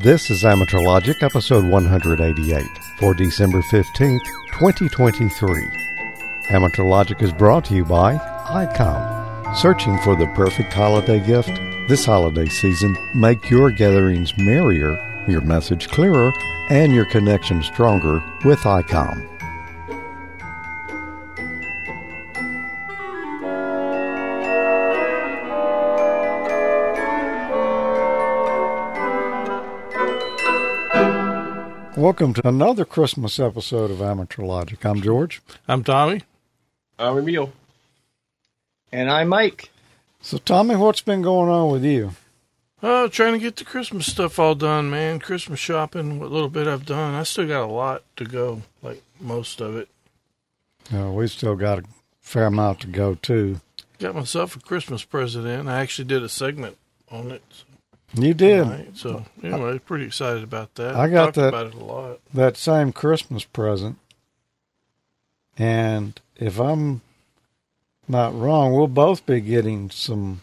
This is Amateur Logic, episode 188, for December 15th, 2023. Amateur Logic is brought to you by ICOM. Searching for the perfect holiday gift? This holiday season, make your gatherings merrier, your message clearer, and your connection stronger with ICOM. Welcome to another Christmas episode of Amateur Logic. I'm George. I'm Tommy. I'm Emil. And I'm Mike. So, Tommy, what's been going on with you? Uh, trying to get the Christmas stuff all done, man. Christmas shopping, what little bit I've done. I still got a lot to go, like most of it. Yeah, we still got a fair amount to go, too. Got myself a Christmas present in. I actually did a segment on it. You did. So, anyway, pretty excited about that. I got that- about it a lot. that same Christmas present. And if I'm not wrong, we'll both be getting some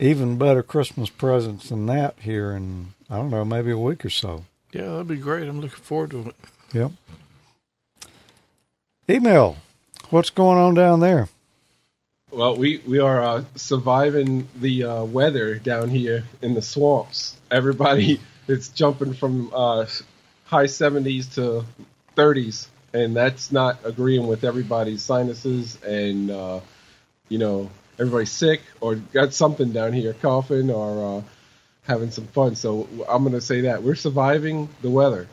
even better Christmas presents than that here in, I don't know, maybe a week or so. Yeah, that'd be great. I'm looking forward to it. Yep. Emil, what's going on down there? Well, we we are uh, surviving the uh, weather down here in the swamps. Everybody is jumping from uh, high 70s to 30s, and that's not agreeing with everybody's sinuses and uh, you know everybody's sick or got something down here, coughing or uh, having some fun. So I'm going to say that we're surviving the weather.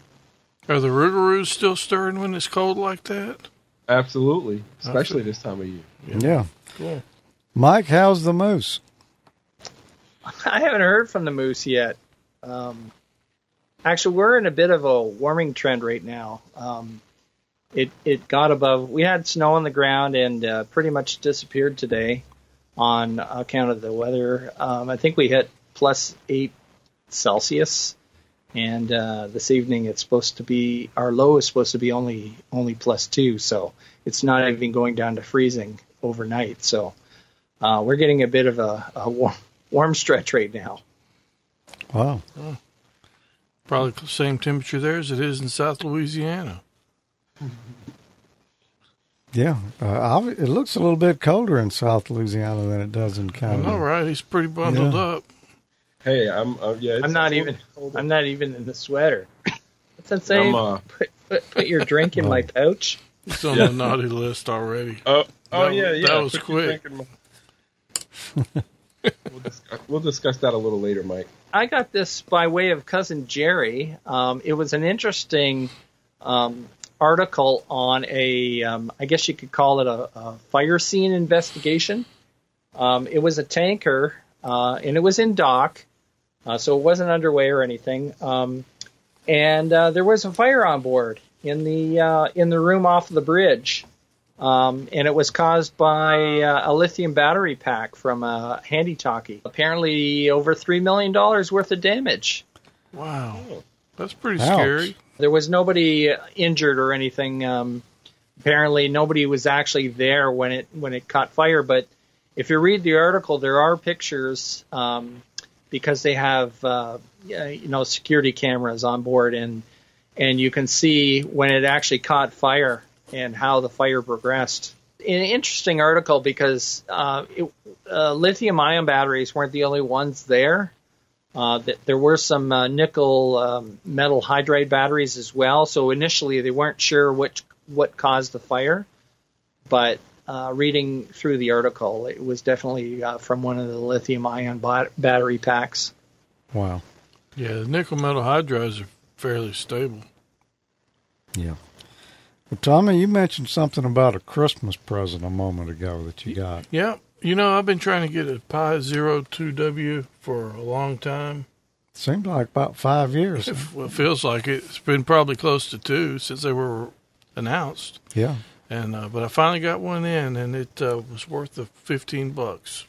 Are the rougarous still stirring when it's cold like that? Absolutely, especially this time of year. Yeah. Cool. Mike, how's the moose? I haven't heard from the moose yet. Um, actually, we're in a bit of a warming trend right now. Um, it it got above. We had snow on the ground and uh, pretty much disappeared today on account of the weather. Um, I think we hit plus eight Celsius, and uh, this evening it's supposed to be our low is supposed to be only only plus two, so it's not even going down to freezing overnight. So uh, we're getting a bit of a, a warm, warm stretch right now. Wow. Probably the same temperature there as it is in South Louisiana. Yeah. Uh, it looks a little bit colder in South Louisiana than it does in I Canada. know, right? He's pretty bundled Yeah. up. Hey, I'm uh, yeah. it's- I'm not even. cold. I'm not even in the sweater. What's that saying? I'm, uh, put, put, put your drink in my pouch. He's on Yeah. the naughty list already. Oh, oh That- yeah, yeah. that was put quick. drink in my- we'll, discuss, we'll discuss that a little later, Mike. I got this by way of cousin Jerry. Um, it was an interesting um, article on a, um, I guess you could call it a, a fire scene investigation. Um, it was a tanker, uh, and it was in dock, uh, so it wasn't underway or anything. Um, and uh, there was a fire on board in the uh, in the room off the bridge. Um, and it was caused by uh, a lithium battery pack from a handy talkie. Apparently, over three million dollars worth of damage. Wow. That's pretty Ouch. scary. There was nobody injured or anything. Um, apparently, nobody was actually there when it when it caught fire. But if you read the article, there are pictures um, because they have uh, you know security cameras on board, and and you can see when it actually caught fire and how the fire progressed. An interesting article because uh, it, uh, lithium ion batteries weren't the only ones there. Uh, th- there were some uh, nickel um, metal hydride batteries as well. So initially they weren't sure which what caused the fire, but uh, reading through the article, it was definitely uh, from one of the lithium ion bat- battery packs. Wow. Yeah, the nickel metal hydrides are fairly stable. Yeah. Well, Tommy, you mentioned something about a Christmas present a moment ago that you got. Yeah, you know, I've been trying to get a Pi Zero 2W for a long time. Seems like about five years. Well, it feels like it. It's been probably close to two since they were announced. Yeah. And uh, but I finally got one in, and it uh, was worth the fifteen bucks.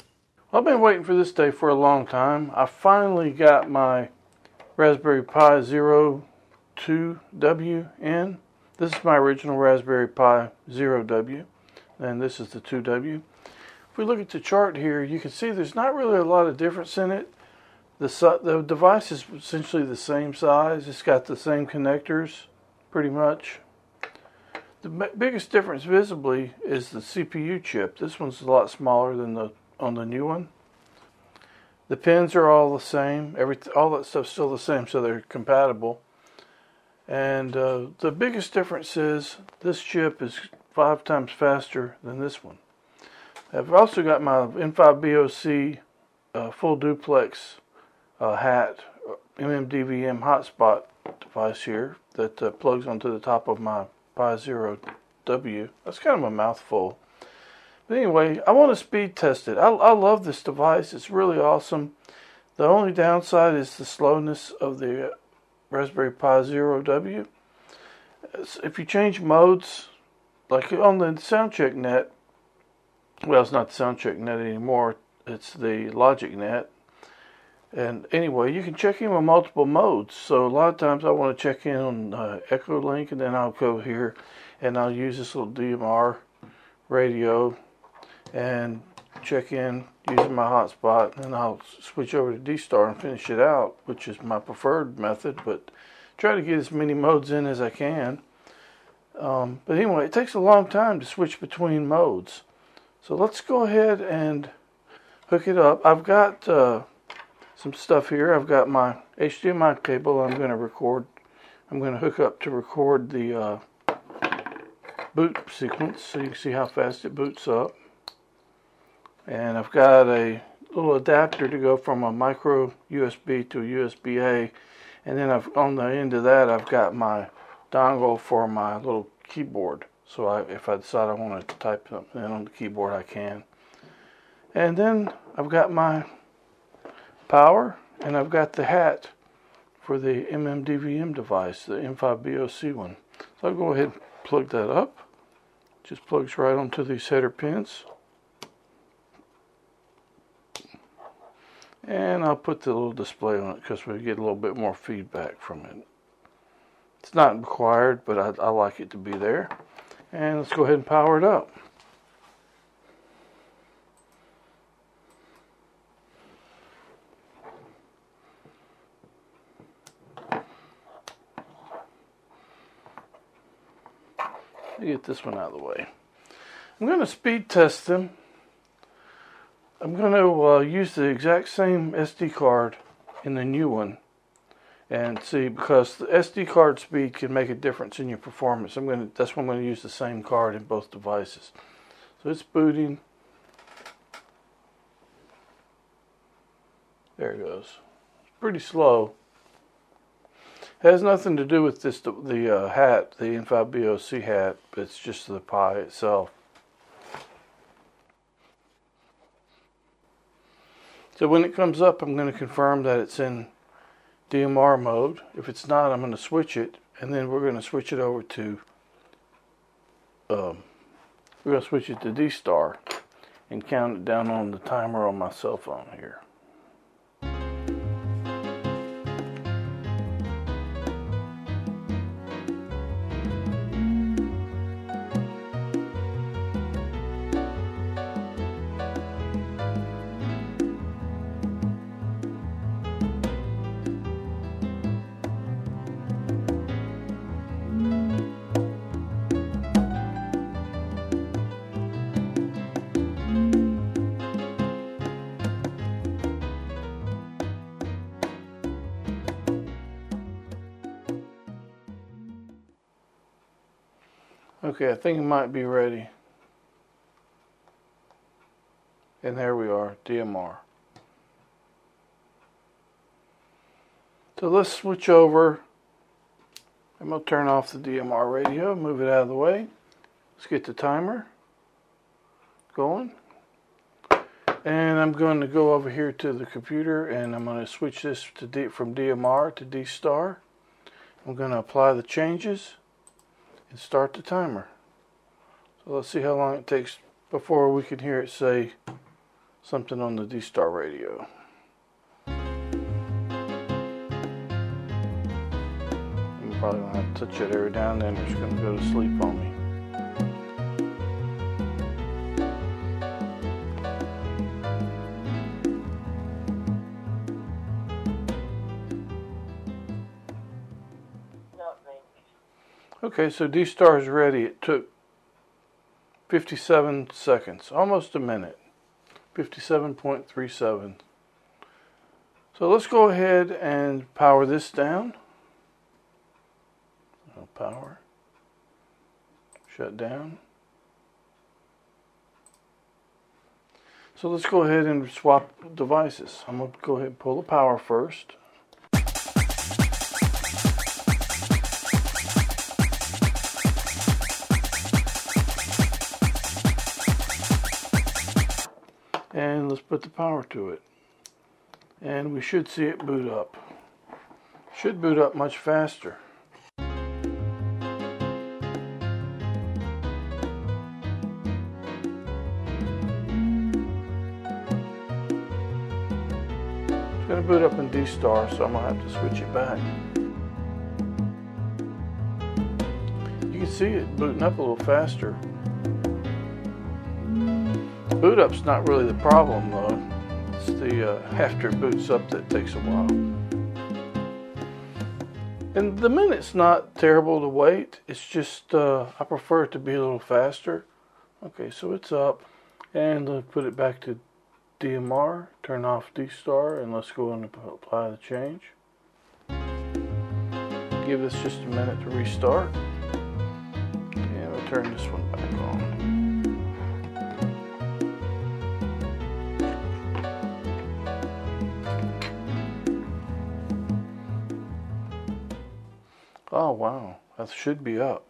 I've been waiting for this day for a long time. I finally got my Raspberry Pi Zero 2W in. This is my original Raspberry Pi Zero W, and this is the 2W. If we look at the chart here, you can see there's not really a lot of difference in it. The, the device is essentially the same size. It's got the same connectors, pretty much. The biggest difference visibly is the CPU chip. This one's a lot smaller than the on the new one. The pins are all the same. Every all that stuff's still the same, so they're compatible. And uh, the biggest difference is this chip is five times faster than this one. I've also got my N5BOC uh, full duplex uh, hat MMDVM hotspot device here that uh, plugs onto the top of my Pi Zero W. That's kind of a mouthful. But anyway, I want to speed test it. I, I love this device. It's really awesome. The only downside is the slowness of the Raspberry Pi Zero W. If you change modes, like on the SoundCheck net, well, it's not the SoundCheck net anymore. It's the Logic net. And anyway, you can check in with multiple modes. So a lot of times I want to check in on uh, Echolink, and then I'll go here and I'll use this little DMR radio and check in using my hotspot, and I'll switch over to D-Star and finish it out, which is my preferred method, but try to get as many modes in as I can. Um, but anyway, it takes a long time to switch between modes. So let's go ahead and hook it up. I've got uh, some stuff here. I've got my HDMI cable I'm going to record. I'm going to hook up to record the uh, boot sequence so you can see how fast it boots up and I've got a little adapter to go from a micro USB to a USB A. And then I've on the end of that I've got my dongle for my little keyboard. So I, if I decide I want to type something in on the keyboard I can. And then I've got my power and I've got the hat for the MMDVM device the N5BOC one. So I'll go ahead and plug that up. Just plugs right onto these header pins And I'll put the little display on it because we get a little bit more feedback from it. It's not required, but I, I like it to be there. And let's go ahead and power it up. Let me get this one out of the way. I'm going to speed test them I'm going to uh, use the exact same SD card in the new one and see because the SD card speed can make a difference in your performance. I'm going to that's why I'm going to use the same card in both devices. So it's booting. There it goes. It's pretty slow. It has nothing to do with this the uh, hat, the N5BOC hat. It's just the Pi itself. So when it comes up, I'm going to confirm that it's in DMR mode. If it's not, I'm going to switch it, and then we're going to switch it over to um, we're going to switch it to D star and count it down on the timer on my cell phone here. Think it might be ready. And there we are, DMR. So let's switch over. I'm going to turn off the DMR radio, move it out of the way. Let's get the timer going. And I'm going to go over here to the computer and I'm going to switch this to D, from DMR to D star. I'm going to apply the changes and start the timer. So let's see how long it takes before we can hear it say something on the D-Star radio. I'm probably going to have to touch it every now and then. It's going to go to sleep on me. Okay, so D-Star is ready. It took 57 seconds, almost a minute. 57.37. So let's go ahead and power this down. Power. Shut down. So let's go ahead and swap devices. I'm going to go ahead and pull the power first. Put the power to it. And we should see it boot up. Should boot up much faster. It's going to boot up in D star, so I'm going to have to switch it back. You can see it booting up a little faster. Boot up's not really the problem though. It's the uh, after it boots up that takes a while. And the minute's not terrible to wait. It's just uh, I prefer it to be a little faster. Okay, so it's up, and let's put it back to DMR. Turn off D star, and let's go and apply the change. Give this just a minute to restart, and we'll turn this one back Oh wow, that should be up.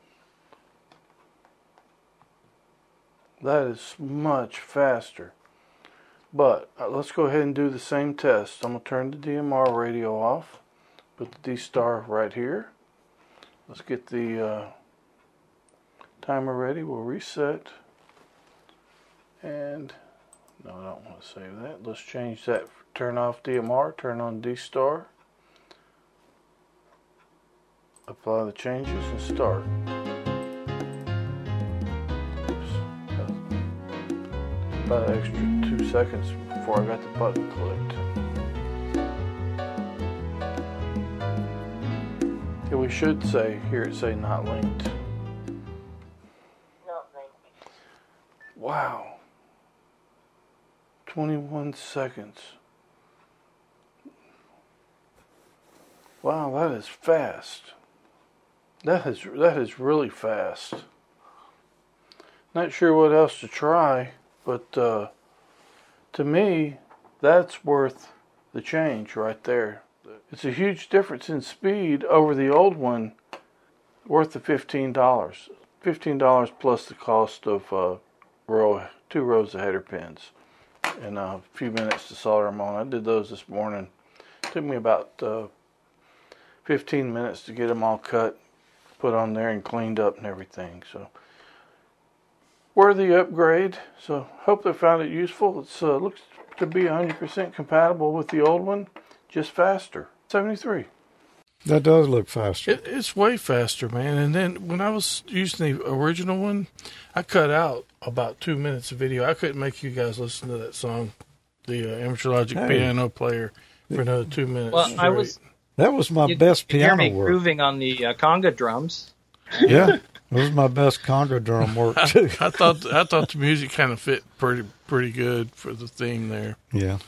That is much faster. But uh, let's go ahead and do the same test. I'm going to turn the DMR radio off. Put the D star right here. Let's get the uh, timer ready. We'll reset. And no, I don't want to save that. Let's change that. Turn off DMR, turn on D star. Apply the changes and start. about an extra two seconds before I got the button clicked. Yeah, we should say here it say not linked. Not linked. Wow. 21 seconds. Wow, that is fast. That is that is really fast. Not sure what else to try. But uh, to me, that's worth the change right there. It's a huge difference in speed over the old one, worth the fifteen dollars. Fifteen dollars plus the cost of uh, row two rows of header pins and a few minutes to solder them on. I did those this morning. It took me about uh, 15 minutes to get them all cut, put on there, and cleaned up and everything. So worthy upgrade. So hope they found it useful. It uh, looks to be 100% compatible with the old one, just faster. 73. That does look faster. It, it's way faster, man. And then when I was using the original one, I cut out about two minutes of video. I couldn't make you guys listen to that song, the uh, Amateur Logic Hey. piano player, for another two minutes. Well, I was That was my you, best you hear piano me work. grooving on the uh, conga drums. Yeah, that was my best conga drum work too. I thought I thought the music kind of fit pretty pretty good for the theme there. yeah,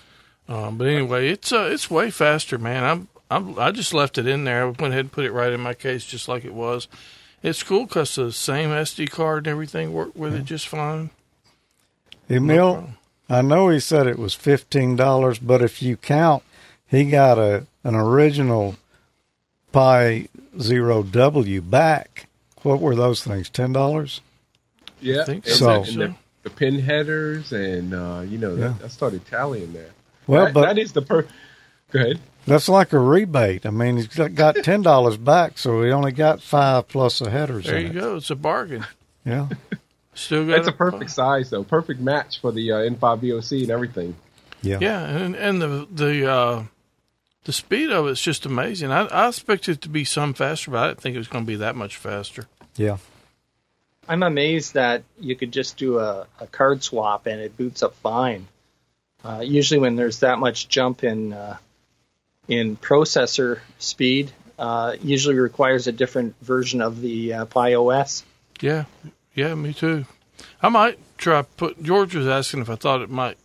Um, but anyway, it's uh, it's way faster, man. I'm, I'm I just left it in there. I went ahead and put it right in my case, just like it was. It's cool because the same SD card and everything worked with it just fine. Emil. problem. I know he said it was fifteen dollars, but if you count, he got a an original Pi Zero W back. What were those things? Ten dollars? Yeah, think and, so. the, and the, the pin headers, and uh, you know, Yeah. that, I started tallying there. Well, That- but that is the per. Go ahead. that's like a rebate. I mean, he's got- got ten dollars back, so he only got five plus the headers. There in you it. go. It's a bargain. Yeah, Still got That's a perfect size, though. Perfect match for the uh, N5BOC and everything. yeah, Yeah, and and the the uh, the speed of it's just amazing. I, I expected it to be some faster, but I didn't think it was going to be that much faster. yeah. I'm amazed that you could just do a, a card swap and it boots up fine. Uh, usually, when there's that much jump in uh, in processor speed, uh, usually requires a different version of the uh, Pi OS. Yeah, yeah, me too. I might try put. George was asking if I thought it might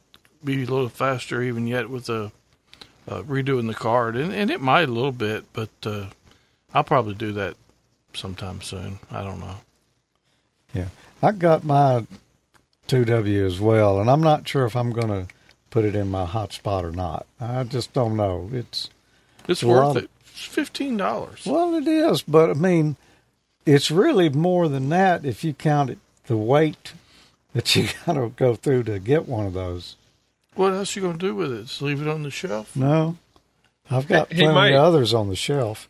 be a little faster even yet with the uh, redoing the card, and, and it might a little bit, but uh, I'll probably do that sometime soon. I don't know. Yeah, I got my 2W as well, and I'm not sure if I'm going to put it in my hotspot or not. I just don't know. It's It's worth it. It's fifteen dollars. well, it is, but I mean, it's really more than that if you count it the weight that you got to go through to get one of those. What else you gonna do with it? Just leave it on the shelf? No, I've got Hey, plenty Mike. of others on the shelf.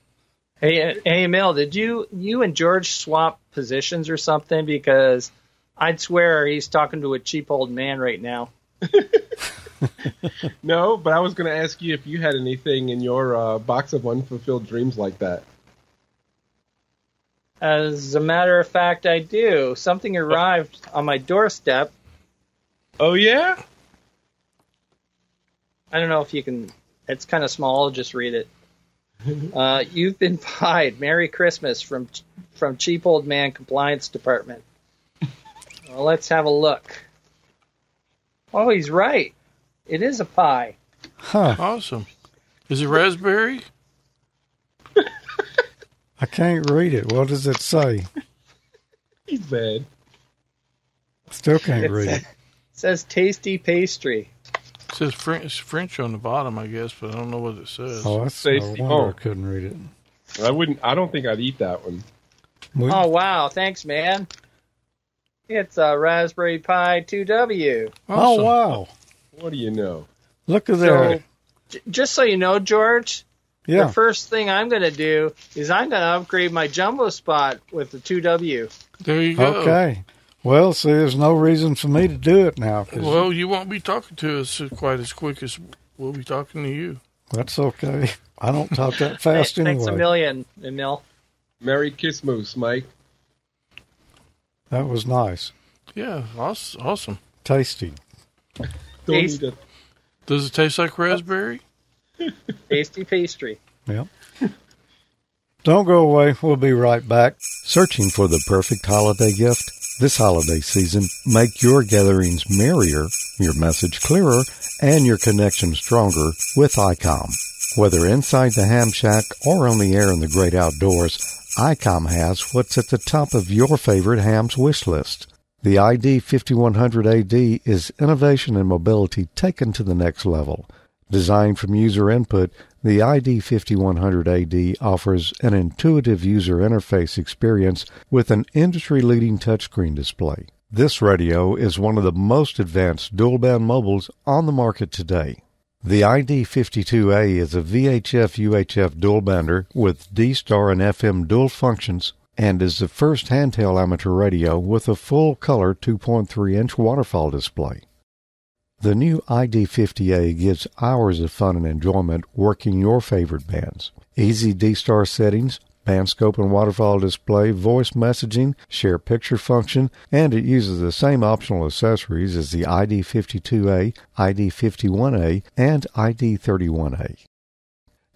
Hey, hey, Emil, did you you and George swap positions or something? Because I'd swear he's talking to a cheap old man right now. No, but I was going to ask you if you had anything in your uh, box of unfulfilled dreams like that. As a matter of fact, I do. Something arrived on my doorstep. Oh yeah, I don't know if you can. It's kind of small. I'll just read it. Uh, you've been pied. Merry Christmas from from cheap old man compliance department. Well, let's have a look. Oh, he's right. It is a pie. Huh. Awesome. Is it raspberry? I can't read it. What does it say? he's bad. Still can't It's- read it. It says tasty pastry. It says French, French on the bottom, I guess, but I don't know what it says. Oh, that's Say- no wonder oh. I couldn't read it. I wouldn't. I don't think I'd eat that one. We- Oh wow, thanks, man. It's a Raspberry Pi 2W. oh, wow. What do you know? Look at So, j- just so you know, George, Yeah. the first thing I'm going to do is I'm going to upgrade my jumbo spot with the 2W. There you go. Okay. Well, see, there's no reason for me to do it now. 'cause Well, you won't be talking to us quite as quick as we'll be talking to you. that's okay. I don't talk that fast Thanks a anyway. million, Emil. Merry Christmas, Mike. That was nice. Yeah, awes- awesome. Tasty. Don't Taste- Does it taste like raspberry? Tasty pastry. Yep. Don't go away. We'll be right back. Searching for the perfect holiday gift? This holiday season, make your gatherings merrier, your message clearer, and your connection stronger with ICOM. Whether inside the ham shack or on the air in the great outdoors, ICOM has what's at the top of your favorite ham's wish list. The ID 5100AD is innovation and mobility taken to the next level. Designed from user input, the ID 5100AD offers an intuitive user interface experience with an industry-leading touchscreen display. This radio is one of the most advanced dual-band mobiles on the market today. The ID52A is a VHF UHF dual bander with D-Star and FM dual functions and is the first handheld amateur radio with a full color 2.3 inch waterfall display. The new ID50A gives hours of fun and enjoyment working your favorite bands. Easy D-Star settings, band scope and waterfall display, voice messaging, share picture function, and it uses the same optional accessories as the ID52A, ID51A, and ID31A.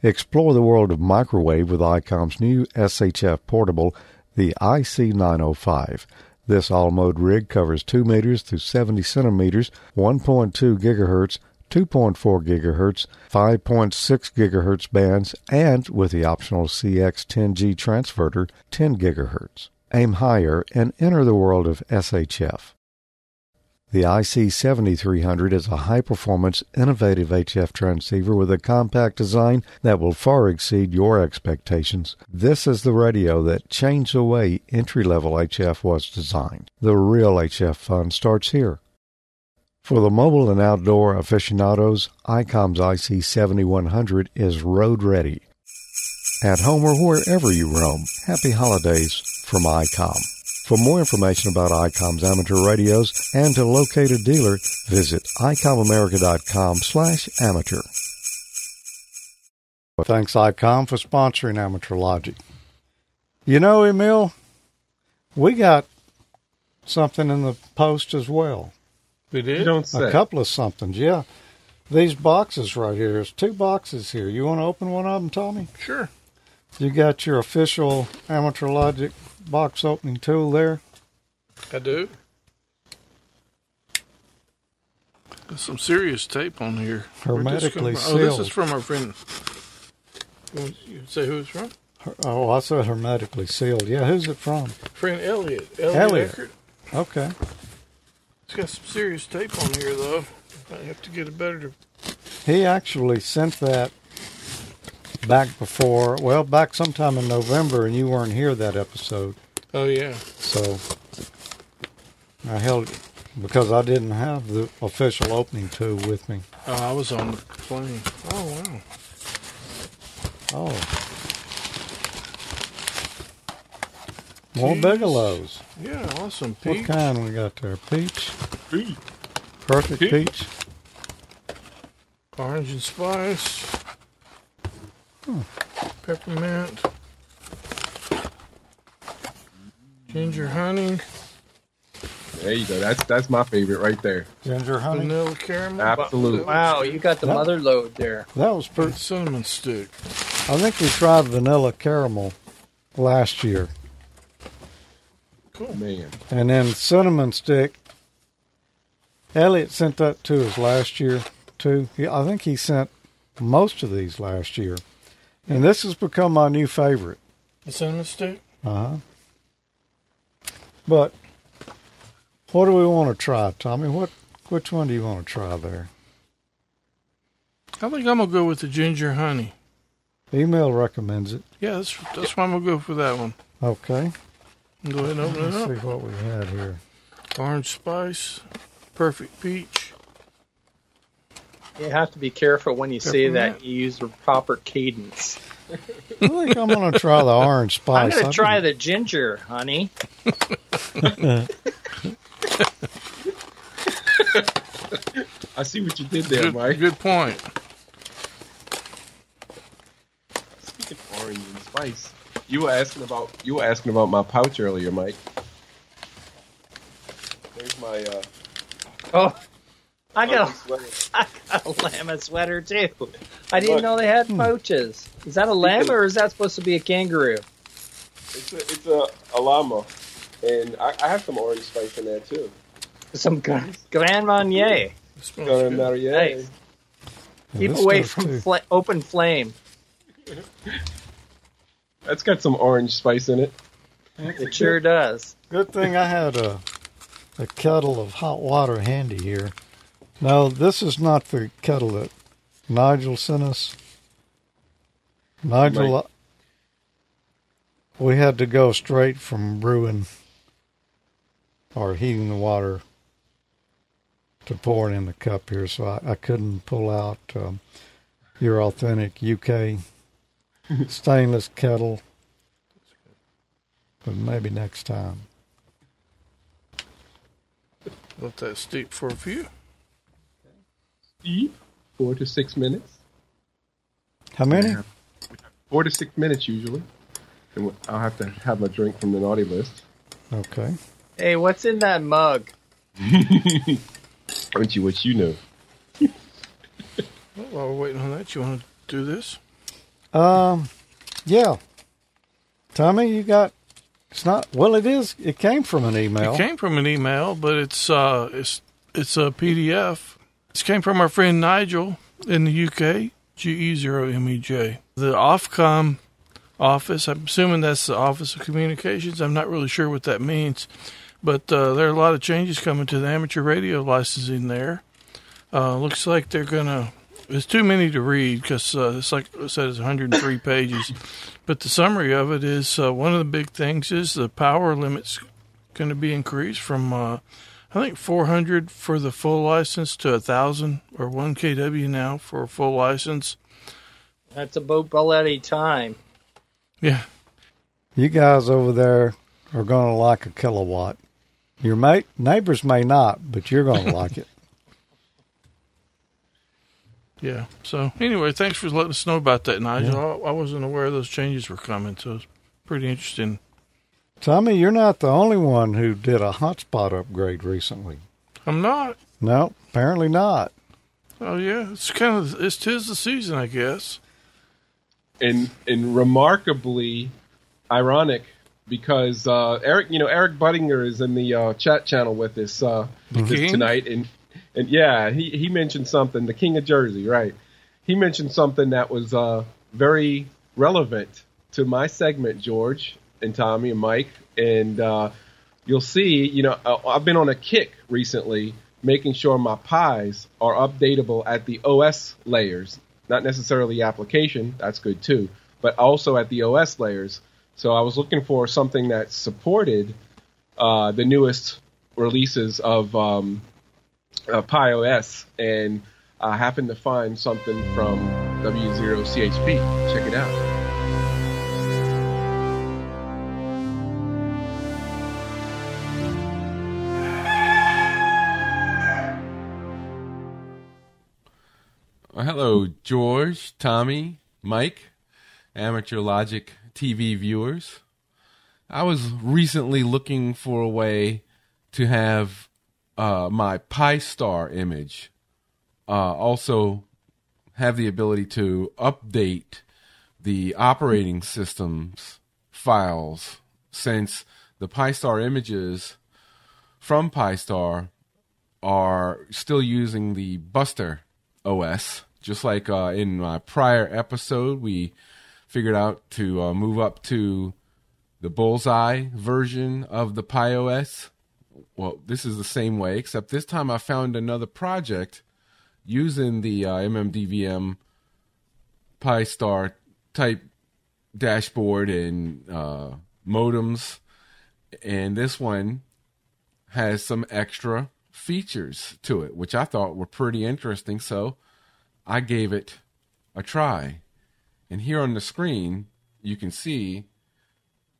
Explore the world of microwave with ICOM's new SHF portable, the IC905. This all-mode rig covers 2 meters through 70 centimeters, 1.2 gigahertz, 2.4 gigahertz, 5.6 gigahertz bands, and with the optional CX10G transverter, 10 gigahertz. Aim higher and enter the world of SHF. The IC7300 is a high performance, innovative HF transceiver with a compact design that will far exceed your expectations. This is the radio that changed the way entry level HF was designed. The real HF fun starts here. For the mobile and outdoor aficionados, ICOM's IC7100 is road ready. At home or wherever you roam, happy holidays from ICOM. For more information about ICOM's amateur radios and to locate a dealer, visit icomamerica.com slash amateur. Thanks, ICOM, for sponsoring Amateur Logic. You know, Emil, we got something in the post as well. We You did. don't say. A couple of somethings, yeah. These boxes right here. There's two boxes here. You want to open one of them, Tommy? Sure. You got your official Amateur Logic box opening tool there. I do. There's some serious tape on here. Where'd this come Hermetically from? Oh, this is from our friend. You say who it's from? Oh, I said hermetically sealed. Yeah, who's it from? Friend Elliot. Elliot. Elliot. Eckert. Okay. It's got some serious tape on here, though. I have to get a better. He actually sent that back before, well, back sometime in November, and you weren't here that episode. Oh yeah. So I held it because I didn't have the official opening tool with me. Oh, I was on the plane. Oh wow. Oh. More Jeez. bigelows. Yeah, awesome. What kind we got there? Peach. Peach? Perfect Peach. peach. Orange and spice. Peppermint. Ginger honey. There you go. That's that's my favorite right there. Ginger honey. Vanilla caramel. Absolutely. Wow, you got the That- mother load there. That was pretty. Cinnamon stick. I think we tried vanilla caramel last year. Cool. Man. And then cinnamon stick. Elliot sent that to us last year too. I think he sent most of these last year, and this has become my new favorite. The cinnamon stick. Uh huh. But what do we want to try, Tommy? What which one do you want to try there? I think I'm gonna go with the ginger honey. Emil recommends it. Yeah, that's that's why I'm gonna go for that one. Okay. Go ahead and open it Let's up. see what we had here. Orange spice, perfect peach. You have to be careful when you say Peppermint. that. You use the proper cadence. I think I'm going to try the orange spice. I'm going to try the ginger, honey. I see what you did there, Good, Mike. good point. Speaking of orange and spice, you were asking about you were asking about my pouch earlier, Mike. There's my uh, Oh, I got, ugly sweater. a, I got a llama sweater too. I didn't Look. know they had hmm. pouches. Is that a llama or is that supposed to be a kangaroo? It's a it's a, a llama, and I, I have some orange spice in there too. Some Grand Grand Marnier. It smells Gonna good. marry Nice. Keep This away does from too. fla- open flame. That's got some orange spice in it. It sure does. Good thing I had a a kettle of hot water handy here. No, this is not the kettle that Nigel sent us. Nigel, Right. we had to go straight from brewing or heating the water to pouring in the cup here, so I, I couldn't pull out um, your authentic UK stainless kettle. But maybe next time. Let that steep for a few. Deep, four to six minutes. How many? Four to six minutes usually. And I'll have to have my drink from the naughty list. Okay. Hey, what's in that mug? Aren't you what you know? Well, while we're waiting on that, you want to do this? Um, yeah. Tommy, you got. It's not. Well, it is. It came from an email. It came from an email, but it's uh, it's it's a PDF. This came from our friend Nigel in the UK, GE0MEJ. The Ofcom office. I'm assuming that's the Office of Communications. I'm not really sure what that means, but uh, there are a lot of changes coming to the amateur radio licensing there. Uh, looks like they're gonna. It's too many to read because uh, it's like I said, it's 103 pages. But the summary of it is uh, one of the big things is the power limits going to be increased from uh, I think 400 for the full license to 1,000 or 1 kW now for a full license. That's a boat bullet at time. Yeah, You guys over there are going to like a kilowatt. Your mate neighbors may not, but you're going to like it. yeah. So anyway, thanks for letting us know about that, Nigel. I, I wasn't aware those changes were coming, so it's pretty interesting. Tommy, you're not the only one who did a hotspot upgrade recently. I'm not. No, apparently not. Oh yeah, it's kind of it's tis the season, I guess. and and remarkably ironic because uh, Eric, you know, Eric Buttinger is in the uh, chat channel with us, uh, with us tonight, and and yeah, he he mentioned something, the King of Jersey, right? He mentioned something that was uh, very relevant to my segment, George and Tommy and Mike, and uh, you'll see, you know, uh, I've been on a kick recently, making sure my pies are updatable at the OS layers, not necessarily application, that's good too, but also at the OS layers. So I was looking for something that supported uh, the newest releases of um, uh, Pi OS, and I happened to find something from W0CHP. Check it out. Hello, George, Tommy, Mike, Amateur Logic TV viewers. I was recently looking for a way to have uh, my Pi-Star image uh, also have the ability to update the operating system's files since the Pi-Star images from Pi-Star are still using the Buster OS. Just like uh, in my prior episode, we figured out to uh, move up to the Bullseye version of the Pi OS. Well, this is the same way, except this time I found another project using the uh, MMDVM Pi-Star type dashboard and uh, modems. And this one has some extra features to it, which I thought were pretty interesting. So I gave it a try. And here on the screen, you can see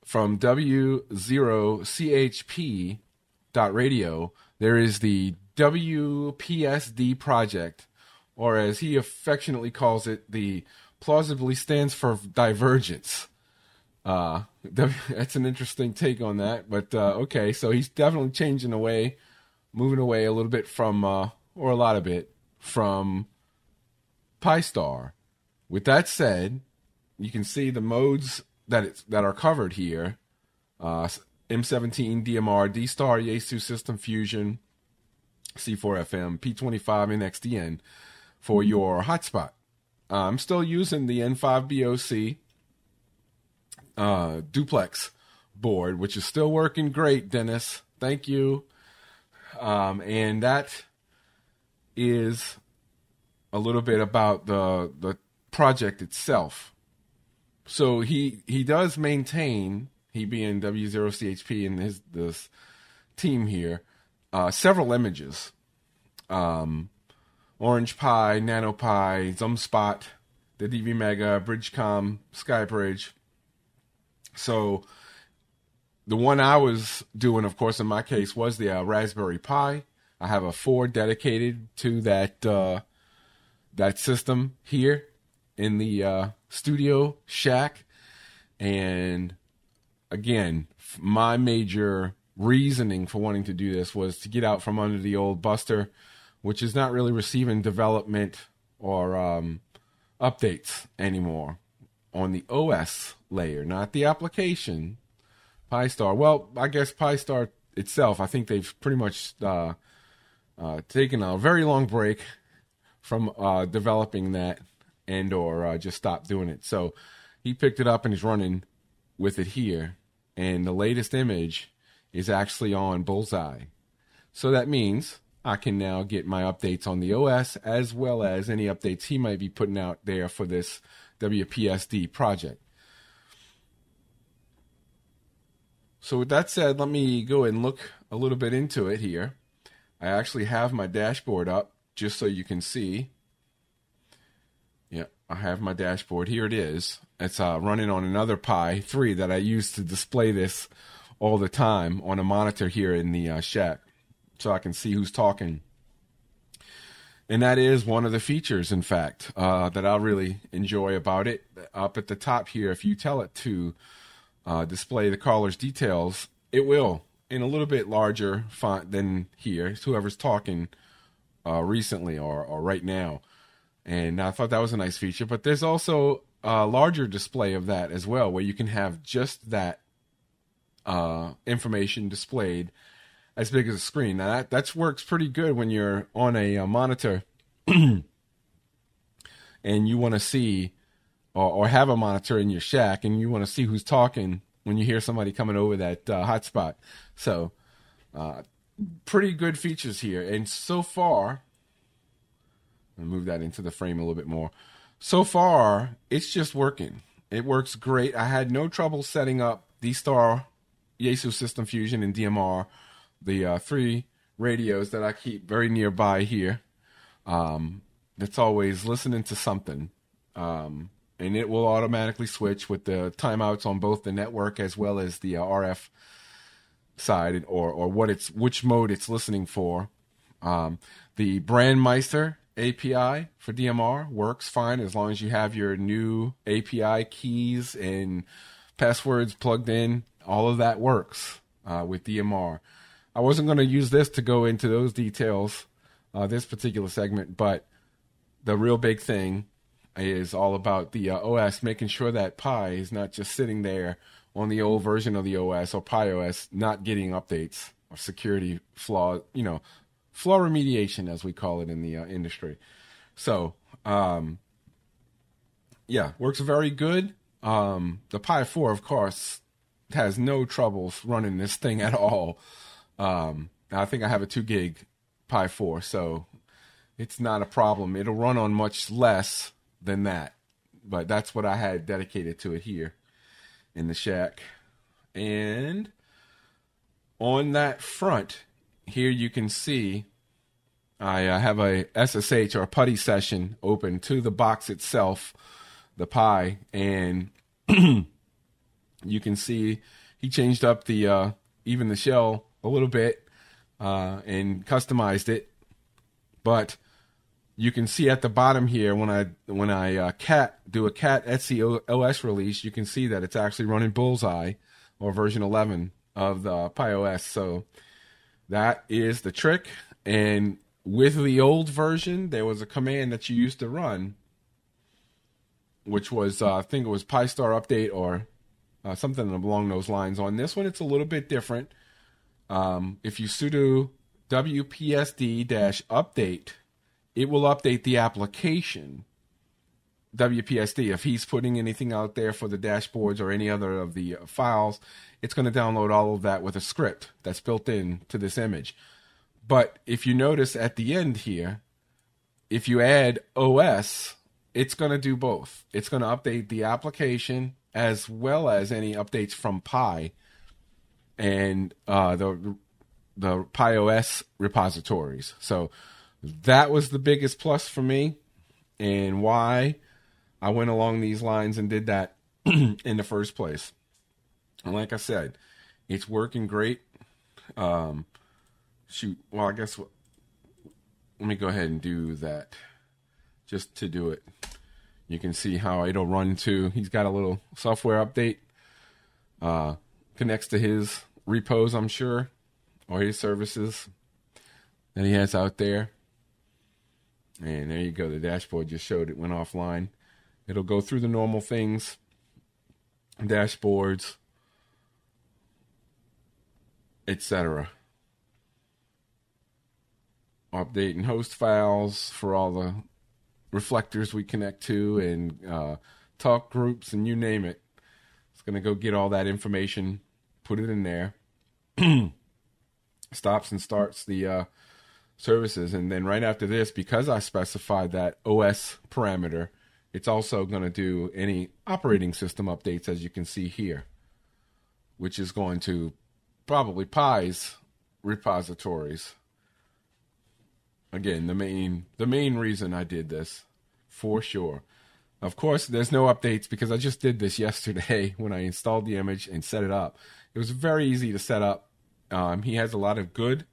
from W0CHP.radio, there is the WPSD project, or as he affectionately calls it, the plausibly stands for divergence. Uh, that's an interesting take on that, but uh, okay, so he's definitely changing away moving away a little bit from, uh, or a lot of it, from Pi-Star. With that said, you can see the modes that it's, that are covered here. Uh, M17, DMR, D-Star, Yaesu System Fusion, C4FM, P25, and XDN for your hotspot. Uh, I'm still using the N5BOC uh, duplex board, which is still working great, Dennis. Thank you. Um, and that is a little bit about the the project itself. So he he does maintain he being W0CHP and his this team here uh, several images, um, Orange Pi, Nano Pi, ZumSpot, the DV Mega, Bridgecom, SkyBridge. So the one I was doing, of course, in my case, was the uh, Raspberry Pi. I have a four dedicated to that uh, that system here in the uh, studio shack, and again, my major reasoning for wanting to do this was to get out from under the old Buster, which is not really receiving development or um, updates anymore on the OS layer, not the application Pi-Star. Well, I guess Pi-Star itself, I think they've pretty much uh, uh, taken a very long break from uh, developing that and or uh, just stop doing it. So he picked it up and he's running with it here. And the latest image is actually on Bullseye. So that means I can now get my updates on the OS as well as any updates he might be putting out there for this WPSD project. So with that said, let me go and look a little bit into it here. I actually have my dashboard up just so you can see. Yeah, I have my dashboard. Here it is. It's uh, running on another Pi 3 that I use to display this all the time on a monitor here in the uh, shack so I can see who's talking. And that is one of the features, in fact, uh, that I really enjoy about it. Up at the top here, if you tell it to uh, display the caller's details, it will in a little bit larger font than here. It's whoever's talking uh, recently or, or right now. And I thought that was a nice feature. But there's also a larger display of that as well, where you can have just that uh, information displayed as big as a screen. Now that that works pretty good when you're on a, a monitor and you want to see or, or, have a monitor in your shack and you want to see who's talking when you hear somebody coming over that uh, hotspot. So, uh, pretty good features here. And so far, move that into the frame a little bit more. So far, it's just working. It works great. I had no trouble setting up the Star Yaesu System Fusion, and DMR, the uh, three radios that I keep very nearby here. Um, that's always listening to something. Um, and it will automatically switch with the timeouts on both the network as well as the uh, RF side or or what it's which mode it's listening for. Um, the Brandmeister API for DMR works fine as long as you have your new API keys and passwords plugged in. All of that works uh, with DMR. I wasn't going to use this to go into those details, uh, this particular segment, but the real big thing is all about the uh, OS, making sure that Pi is not just sitting there on the old version of the OS or Pi OS, not getting updates or security flaw, you know, flaw remediation as we call it in the uh, industry. So, um, yeah, works very good. Um, the Pi 4, of course, has no troubles running this thing at all. Um, I think I have a two gig Pi 4, so it's not a problem. It'll run on much less than that, but that's what I had dedicated to it here in the shack. And on that front, here you can see I uh, have a SSH or PuTTY session open to the box itself, the Pi, and you can see he changed up the uh, even the shell a little bit uh, and customized it, but you can see at the bottom here when I when I uh, cat do a cat Etsy OS release, you can see that it's actually running Bullseye or version 11 of the Pi OS. So that is the trick. And with the old version, there was a command that you used to run, which was uh, I think it was PiStar update or uh, something along those lines. On this one, it's a little bit different. Um, if you sudo wpsd update it will update the application WPSD. If he's putting anything out there for the dashboards or any other of the uh, files, it's going to download all of that with a script that's built in to this image. But if you notice at the end here, if you add OS, it's going to do both. It's going to update the application as well as any updates from Pi and uh, the the Pi OS repositories. So that was the biggest plus for me and why I went along these lines and did that in the first place. And like I said, it's working great. Um, shoot, well, I guess what, let me go ahead and do that just to do it. You can see how it'll run to. He's got a little software update. Uh, connects to his repos, I'm sure, or his services that he has out there. And there you go. The dashboard just showed it went offline. It'll go through the normal things, dashboards, etc. Updating host files for all the reflectors we connect to and uh, talk groups and you name it. It's going to go get all that information, put it in there. Stops and starts the uh, services. And then right after this, because I specified that OS parameter, it's also going to do any operating system updates, as you can see here, which is going to probably Pi's repositories. Again, the main the main reason I did this, for sure. Of course, there's no updates because I just did this yesterday when I installed the image and set it up. It was very easy to set up. Um, he has a lot of good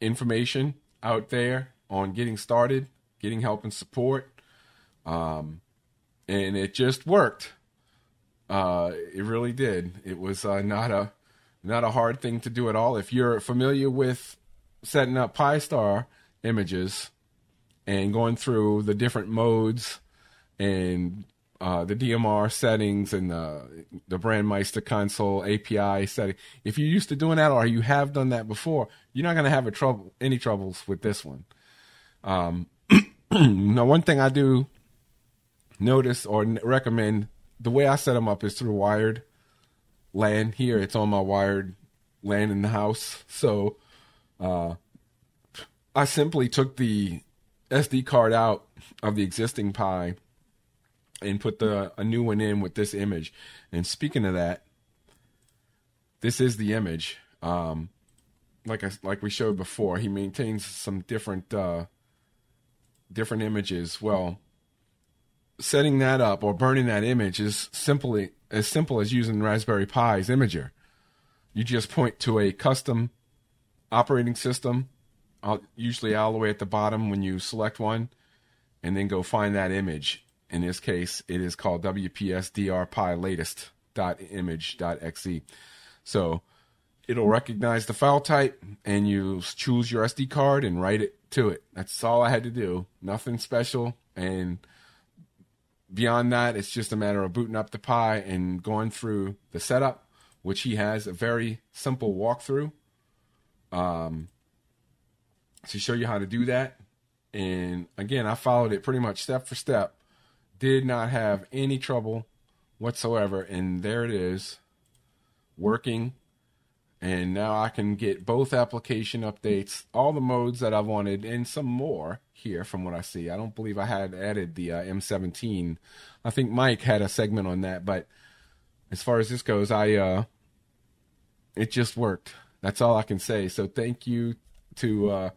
information out there on getting started, getting help and support. Um, and it just worked. Uh, it really did. It was uh, not a not a hard thing to do at all. If you're familiar with setting up PiStar images and going through the different modes and uh, the DMR settings and the the Brandmeister console API setting. If you're used to doing that or you have done that before, you're not going to have a trouble any troubles with this one. Um, now, one thing I do notice or recommend the way I set them up is through wired LAN. Here, it's on my wired LAN in the house. So, uh, I simply took the SD card out of the existing Pi and put the a new one in with this image. And speaking of that, this is the image. Um, like I, like we showed before, he maintains some different uh, different images. Well, setting that up or burning that image is simply as simple as using Raspberry Pi's imager. You just point to a custom operating system, usually all the way at the bottom when you select one, and then go find that image. In this case, it is called WPSDR latest dot image dot exe. So it'll recognize the file type, and you choose your SD card and write it to it. That's all I had to do. Nothing special, and beyond that, it's just a matter of booting up the Pi and going through the setup, which he has a very simple walkthrough um, to show you how to do that. And again, I followed it pretty much step for step. Did not have any trouble whatsoever. And there it is, working. And now I can get both application updates, all the modes that I wanted, and some more here from what I see. I don't believe I had added the uh, M17. I think Mike had a segment on that, but as far as this goes, I uh, it just worked. That's all I can say. So thank you to uh,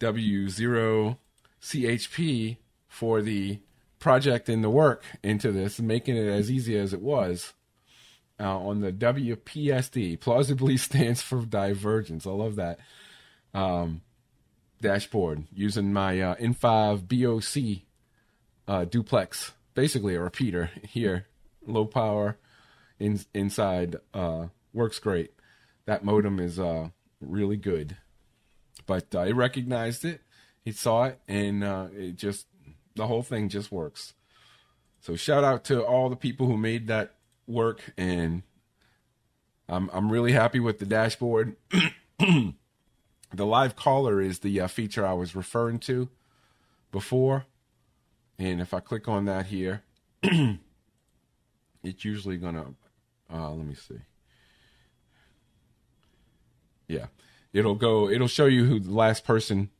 W0CHP for the project and the work into this, making it as easy as it was. Uh, on the WPSD, plausibly stands for divergence. I love that. Um, dashboard using my uh, N5BOC uh, duplex, basically a repeater here, low power in, inside, uh, works great. That modem is uh, really good. But uh, it recognized it, he saw it, and it just the whole thing just works. So shout out to all the people who made that work, and I'm I'm really happy with the dashboard. the live caller is the uh, feature I was referring to before, and if I click on that here, it's usually gonna. Uh, let me see. Yeah, it'll go. It'll show you who the last person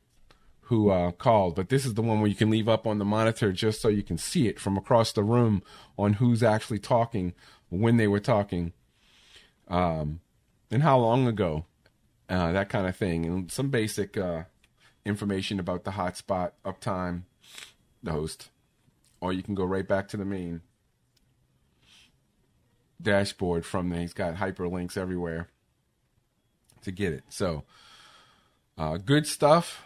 who uh, called, but this is the one where you can leave up on the monitor just so you can see it from across the room on who's actually talking, when they were talking, um, and how long ago, uh, that kind of thing, and some basic uh, information about the hotspot, uptime, the host, or you can go right back to the main dashboard from there. He's got hyperlinks everywhere to get it. So, uh, good stuff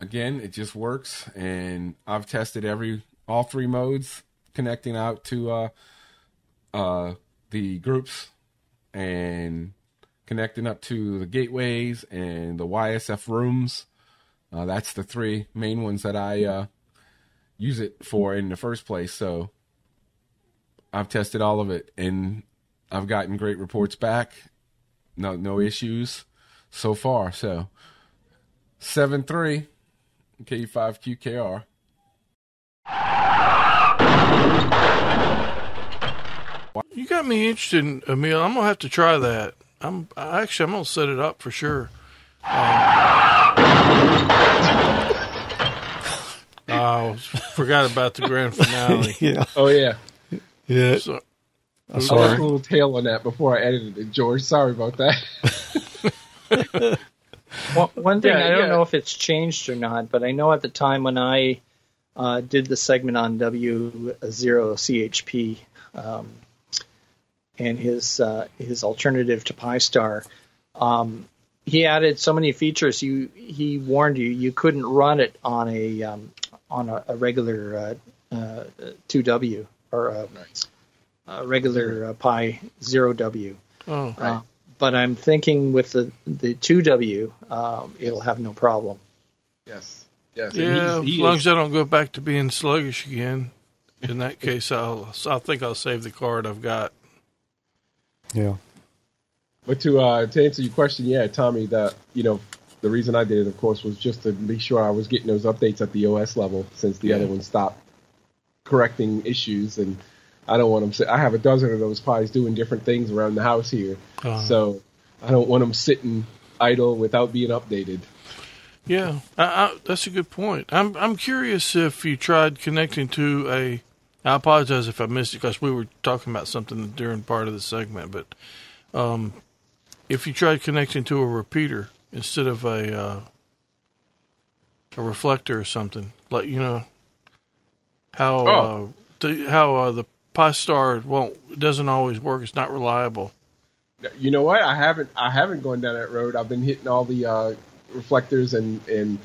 again, it just works, and I've tested every all three modes connecting out to uh, uh, the groups and connecting up to the gateways and the YSF rooms. Uh, that's the three main ones that I uh, use it for in the first place. So I've tested all of it, and I've gotten great reports back. No, no issues so far. So seven three. K5QKR. You got me interested, in, Emil. I'm gonna have to try that. I'm actually I'm gonna set it up for sure. Um, oh, forgot about the grand finale. yeah. Oh yeah. Yeah. So, I saw a little tail on that before I edited it, George. Sorry about that. Well, one thing Yeah, I don't yeah. know if it's changed or not, but I know at the time when I uh, did the segment on W0CHP um, and his uh, his alternative to Pi-Star, um, he added so many features. You he warned you you couldn't run it on a um, on a, a regular uh, uh, 2W or a, a regular uh, Pi 0W. oh, Uh, but I'm thinking with the the 2W, um, it'll have no problem. yes. Yes. yeah. he's- he as long is- as I don't go back to being sluggish again. in that case, I'll I think I'll save the card I've got. Yeah. But to uh, to answer your question, yeah, Tommy, that you know, the reason I did it, of course, was just to be sure I was getting those updates at the OS level, since the Yeah. other one stopped correcting issues, and I don't want them. Si- I have a dozen of those Pis doing different things around the house here, Uh, so I don't want them sitting idle without being updated. Yeah, I, I, that's a good point. I'm I'm curious if you tried connecting to a. I apologize if I missed it because we were talking about something during part of the segment, but um, if you tried connecting to a repeater instead of a uh, a reflector or something, like you know how uh, Oh. the, how uh, the Pi Star won't doesn't always work. It's not reliable. You know what? I haven't I haven't gone down that road. I've been hitting all the uh, reflectors and and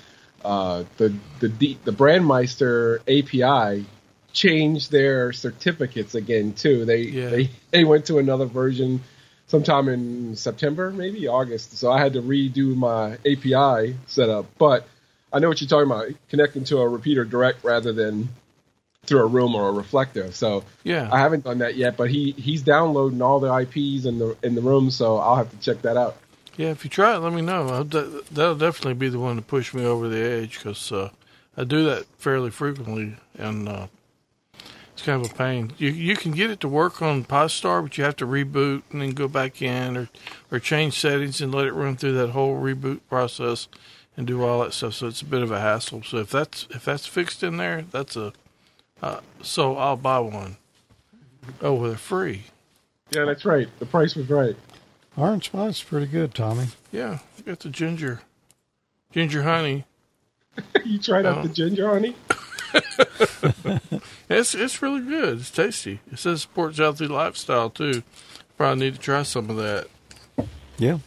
uh, the the D, the Brandmeister API changed their certificates again too. They Yeah. they they went to another version sometime in September, maybe August. So I had to redo my API setup. But I know what you're talking about, connecting to a repeater direct rather than through a room or a reflector. So Yeah, I haven't done that yet, but he he's downloading all the IPs in the in the room, so I'll have to check that out. Yeah, if you try it, let me know. I'll de- that'll definitely be the one to push me over the edge because uh, I do that fairly frequently, and uh, it's kind of a pain. You you can get it to work on Pi-Star, but you have to reboot and then go back in or or change settings and let it run through that whole reboot process and do all that stuff. So it's a bit of a hassle. So if that's if that's fixed in there, that's a uh, so I'll buy one. Oh, well, they're free. Yeah, that's right. The price was right. Orange Spice is pretty good, Tommy. Yeah, you got the ginger, ginger honey. you tried out the ginger honey? It's it's really good. It's tasty. It says supports healthy lifestyle too. Probably need to try some of that Yeah.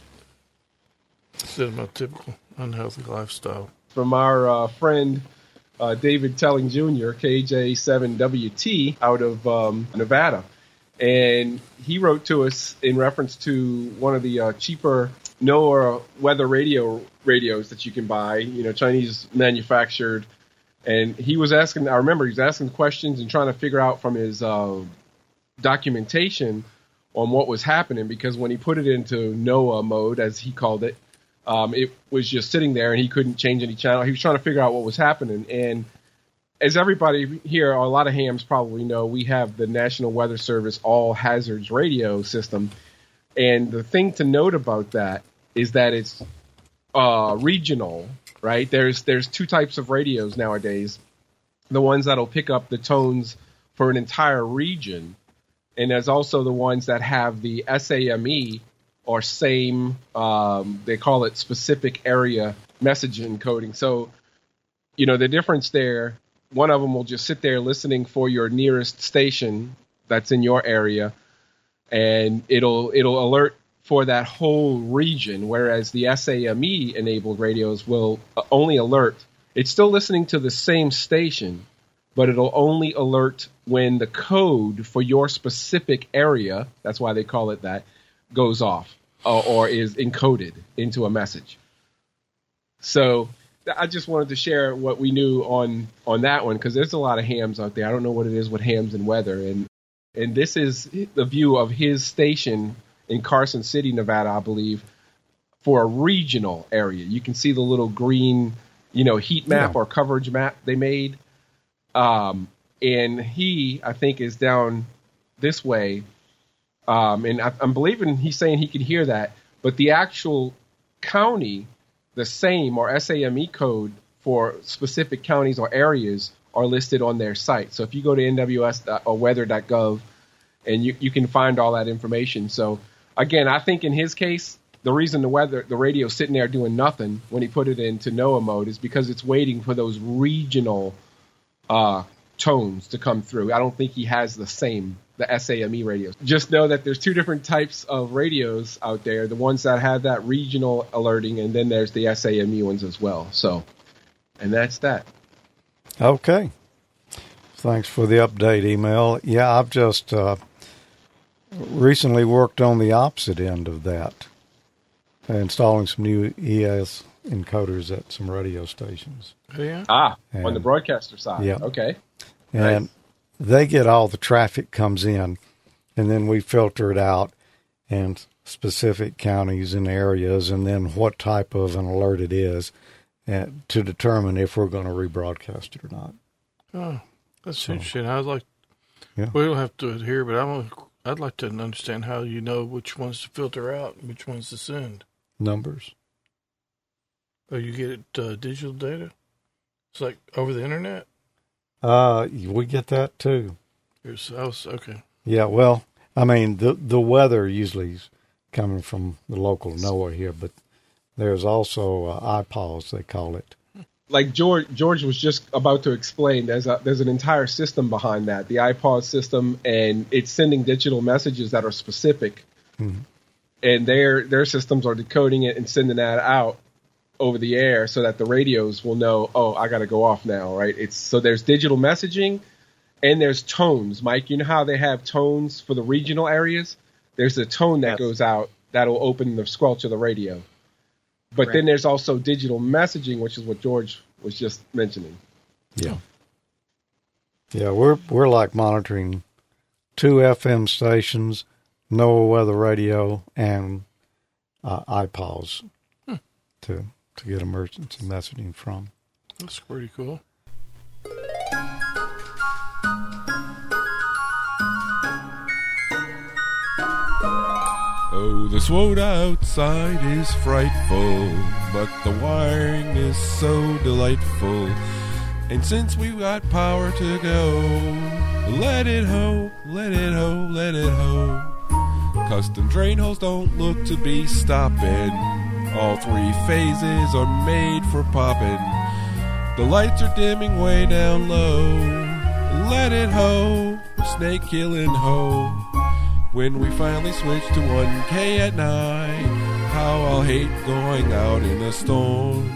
instead of my typical unhealthy lifestyle. From our uh, friend uh, David Telling Jr., KJ7WT, out of um, Nevada, and he wrote to us in reference to one of the uh, cheaper NOAA weather radio radios that you can buy. You know, Chinese manufactured. And he was asking, I remember he was asking questions and trying to figure out from his uh, documentation on what was happening because when he put it into NOAA mode, as he called it, um, it was just sitting there and he couldn't change any channel. He was trying to figure out what was happening. And as everybody here, a lot of hams probably know, we have the National Weather Service All Hazards radio system. And the thing to note about that is that it's uh, regional, right? There's there's two types of radios nowadays. The ones that'll pick up the tones for an entire region, and there's also the ones that have the SAME or same. Um, they call it specific area message encoding. So, you know, the difference there. One of them will just sit there listening for your nearest station that's in your area, and it'll it'll alert for that whole region, whereas the SAME enabled radios will uh, only alert. It's still listening to the same station, but it'll only alert when the code for your specific area, that's why they call it that, goes off or, or is encoded into a message. So I just wanted to share what we knew on on that one because there's a lot of hams out there. I don't know what it is with hams and weather, and and this is the view of his station in Carson City, Nevada, I believe, for a regional area. You can see the little green, you know, heat map Yeah. or coverage map they made. Um, and he, I think, is down this way. Um, and I, I'm believing he's saying he can hear that, but the actual county, the same or SAME code for specific counties or areas are listed on their site. So if you go to NWS or weather.gov, and you, you can find all that information. So again, I think in his case, the reason the weather the radio's sitting there doing nothing when he put it into NOAA mode is because it's waiting for those regional uh, tones to come through. I don't think he has the same the SAME radios. Just know that there's two different types of radios out there. The ones that have that regional alerting, and then there's the SAME ones as well. So, and that's that. Okay. Thanks for the update Emil. Yeah, I've just uh, recently worked on the opposite end of that, installing some new EAS encoders at some radio stations. Yeah. Ah, on the broadcaster side. Yeah. Okay. And Nice. They get all the traffic comes in, and then we filter it out and specific counties and areas, and then what type of an alert it is, uh, to determine if we're going to rebroadcast it or not. Oh, that's interesting. I'd like. Yeah. We don't have to adhere, but I'm. I'd like to understand how you know which ones to filter out and which ones to send. Numbers. Oh, you get it uh, digital data. It's like over the internet. Uh, we get that too. Here's I was okay. Yeah, well, I mean, the the weather usually is coming from the local NOAA here, but there's also uh, IPAWS, they call it. like George George was just about to explain, there's a there's an entire system behind that, the IPAWS system, and it's sending digital messages that are specific, Mhm. and their their systems are decoding it and sending that out over the air so that the radios will know, oh, I got to go off now, right? It's so there's digital messaging, and there's tones. Mike, you know how they have tones for the regional areas? There's a tone that Yes. goes out that'll open the squelch of the radio. But Right. then there's also digital messaging, which is what George was just mentioning. Yeah. Yeah, we're we're like monitoring two FM stations, NOAA weather radio, and uh, IPAWS to to get emergency messaging from. That's pretty cool. Oh, the swode outside is frightful, but the wiring is so delightful. And since we've got power to go, let it ho, let it ho, let it ho. Custom drain holes don't look to be stopping. All three phases are made for popping. The lights are dimming way down low. Let it ho, snake killing ho. When we finally switch to 1K at night, how I'll hate going out in a storm.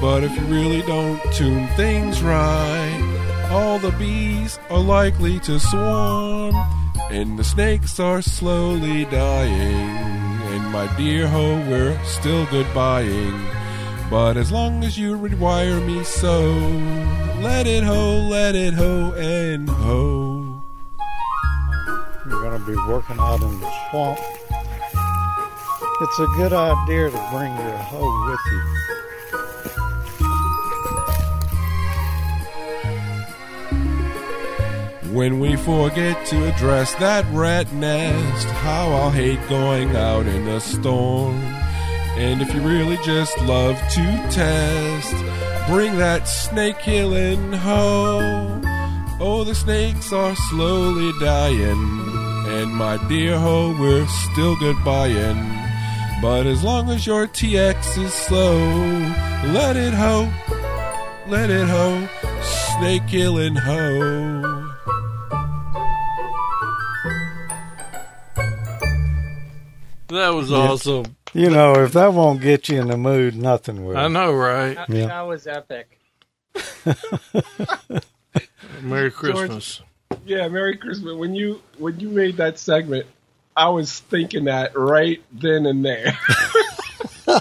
But if you really don't tune things right, all the bees are likely to swarm, and the snakes are slowly dying. My dear ho, we're still goodbying. But as long as you rewire me so, let it ho, let it ho, and ho. You're going to be working out in the swamp. It's a good idea to bring your hoe with you. When we forget to address that rat nest, how I'll hate going out in a storm. And if you really just love to test, bring that snake killing hoe. Oh, the snakes are slowly dying. And my dear hoe, we're still goodbying. But as long as your TX is slow, let it hoe, let it hoe, snake killing hoe. That was Yeah. awesome. You know, if that won't get you in the mood, nothing will. I know, right? That, Yeah. that was epic. Merry Christmas. Yeah, Merry Christmas. When you when you made that segment, I was thinking that right then and there.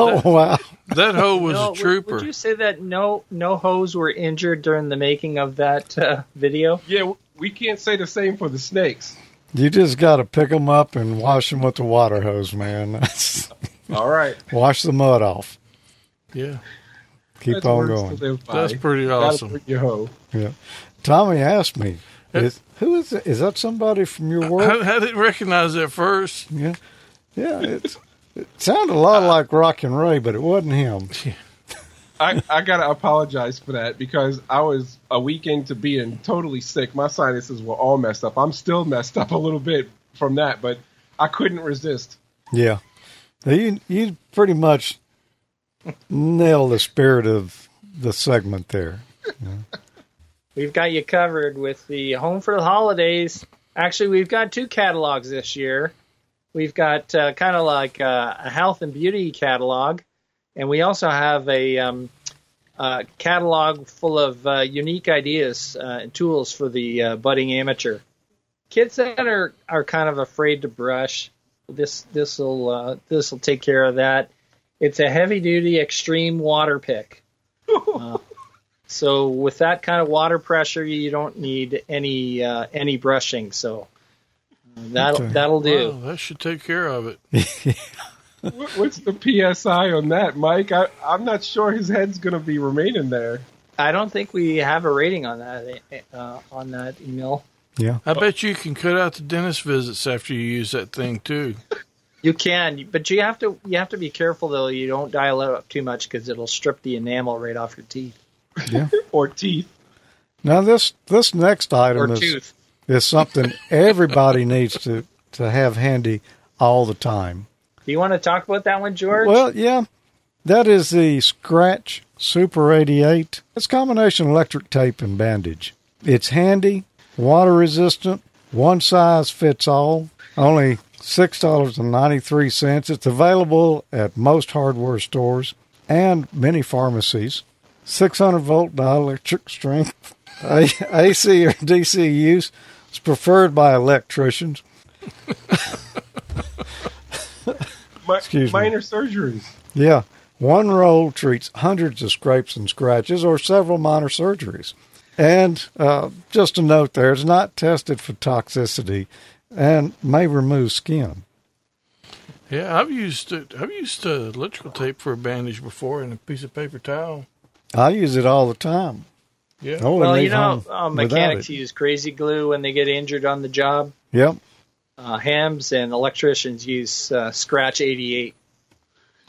Oh wow! That hoe was no, a would- trooper. Would, you say that no no hoes were injured during the making of that uh, video? yeah, we can't say the same for the snakes. You just got to pick them up and wash them with the water hose, man. That's, All right, wash the mud off. yeah, Keep That's on going. to live by. that's pretty awesome. bring your hoe. Yeah. Tommy asked me, is, "Who is it? Is that somebody from your work?" I, I didn't recognize it at first. Yeah, yeah. It's, it sounded a lot like Rock and Ray, but it wasn't him. I, I gotta apologize for that because I was a week into being totally sick. My sinuses were all messed up. I'm still messed up a little bit from that, but I couldn't resist. Yeah, you you pretty much nailed the spirit of the segment there. We've got you covered with the Home for the Holidays. Actually, we've got two catalogs this year. We've got uh, kind of like uh, a health and beauty catalog, and we also have a um, uh, catalog full of uh, unique ideas uh, and tools for the uh, budding amateur. Kids that are, are kind of afraid to brush, this this will uh, this will take care of that. It's a heavy duty extreme water pick. Uh, So with that kind of water pressure, you don't need any uh, any brushing. So uh, that'll Okay. that'll do. Wow, that should take care of it. What- What's the PSI on that, Mike? I, I'm not sure his head's going to be remaining there. I don't think we have a rating on that uh, on that email. Yeah. I bet you can cut out the dentist visits after you use that thing too. You can, but you have to you have to be careful though. You don't dial it up too much because it'll strip the enamel right off your teeth Or teeth. Now this this next or item is, tooth. is something everybody needs to to have handy all the time. Do you want to talk about that one, George? Well, yeah, that is the Scratch Super 88. It's combination electric tape and bandage. It's handy, water resistant, one size fits all. Only six dollars and ninety three cents. It's available at most hardware stores and many pharmacies. Six hundred volt dielectric strength. AC or DC use is preferred by electricians. Mi- Excuse me. minor surgeries. Yeah. One roll treats hundreds of scrapes and scratches or several minor surgeries. And uh, just a note there, it's not tested for toxicity and may remove skin. Yeah, I've used it. I've used uh, electrical tape for a bandage before and a piece of paper towel. I use it all the time. Yeah. I only well, you know, uh, mechanics use crazy glue when they get injured on the job. Yep. Uh, hams and electricians use uh, Scratch 88.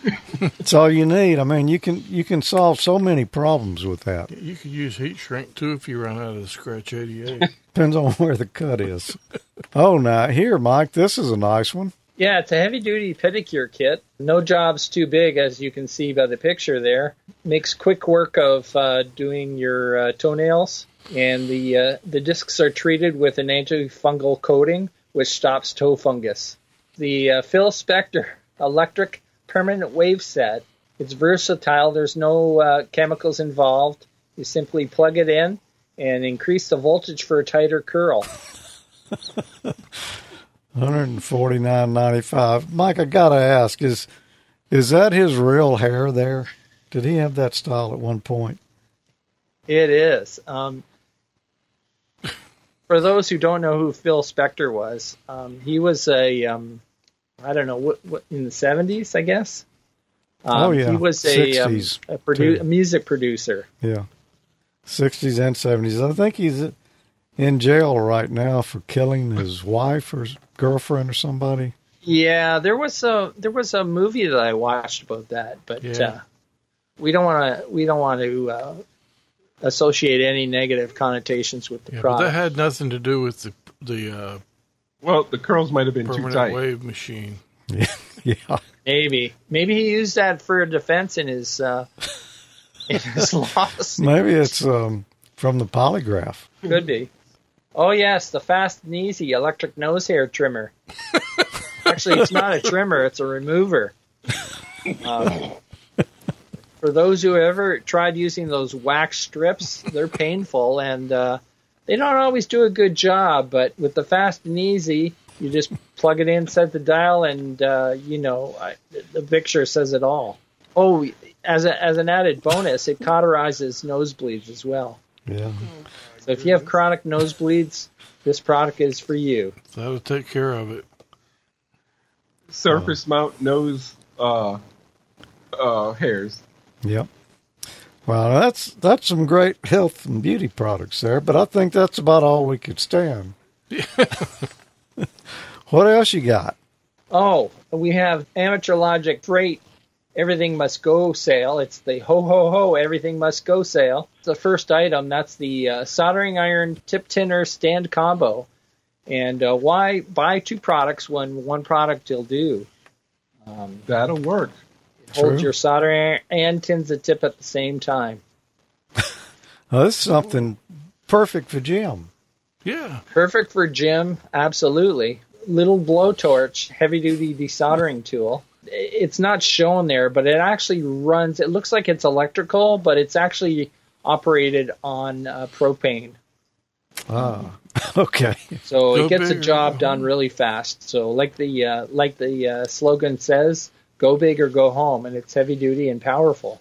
It's all you need. I mean, you can you can solve so many problems with that. You could use heat shrink too if you run out of the Scratch 88. Depends on where the cut is. oh, now here, Mike, this is a nice one. Yeah, it's a heavy duty pedicure kit. No job's too big, as you can see by the picture there. Makes quick work of uh, doing your uh, toenails, and the uh, the discs are treated with an antifungal coating, which stops toe fungus. The uh, Phil Spector electric permanent wave set. It's versatile. There's no uh, chemicals involved. You simply plug it in and increase the voltage for a tighter curl. One hundred and forty nine ninety five. Mike, I gotta ask is is that his real hair there? Did he have that style at one point? It is. Um, for those who don't know who Phil Spector was, um, he was a um, I don't know what, what in the seventies, I guess. Um, Oh, yeah. he was a, um, a, produ- a music producer. Yeah, sixties and seventies. I think he's in jail right now for killing his wife or girlfriend or somebody. Yeah, there was a there was a movie that I watched about that, but Yeah. uh, we don't want to we don't want to uh, associate any negative connotations with the Yeah, but that had nothing to do with the the uh, Well, the curls might have been too permanent tight. wave machine. Yeah, Maybe maybe he used that for a defense in his uh, in his lawsuit. maybe it's um, from the polygraph. Could be. Oh yes, the fast and easy electric nose hair trimmer. Actually, it's not a trimmer; it's a remover. Um, for those who ever tried using those wax strips, they're painful and uh, they don't always do a good job. But with the fast and easy, you just plug it in, set the dial, and uh, you know I, the picture says it all. Oh, as a, as an added bonus, it cauterizes nosebleeds as well. Yeah, So if you have chronic nosebleeds, this product is for you. That'll take care of it. Surface mount nose uh, uh, hairs. Yep. Well, that's that's some great health and beauty products there, but I think that's about all we could stand. what else you got? Oh, we have Amateur Logic Freight Everything Must Go sale. It's the ho ho ho Everything Must Go sale. It's the first item. That's the uh, soldering iron tip tinner stand combo. And uh, why buy two products when one product will do? Um, That'll work. True. Hold your soldering iron and tins of tip at the same time. Well, this is something perfect for Jim. Yeah. Perfect for Jim, absolutely. Little blowtorch, heavy duty desoldering tool. It's not shown there, but it actually runs. It looks like it's electrical, but it's actually operated on uh, propane. Ah, okay. So Go it gets the job done really fast. So like the uh, like the uh, slogan says, "Go big or go home," and it's heavy duty and powerful.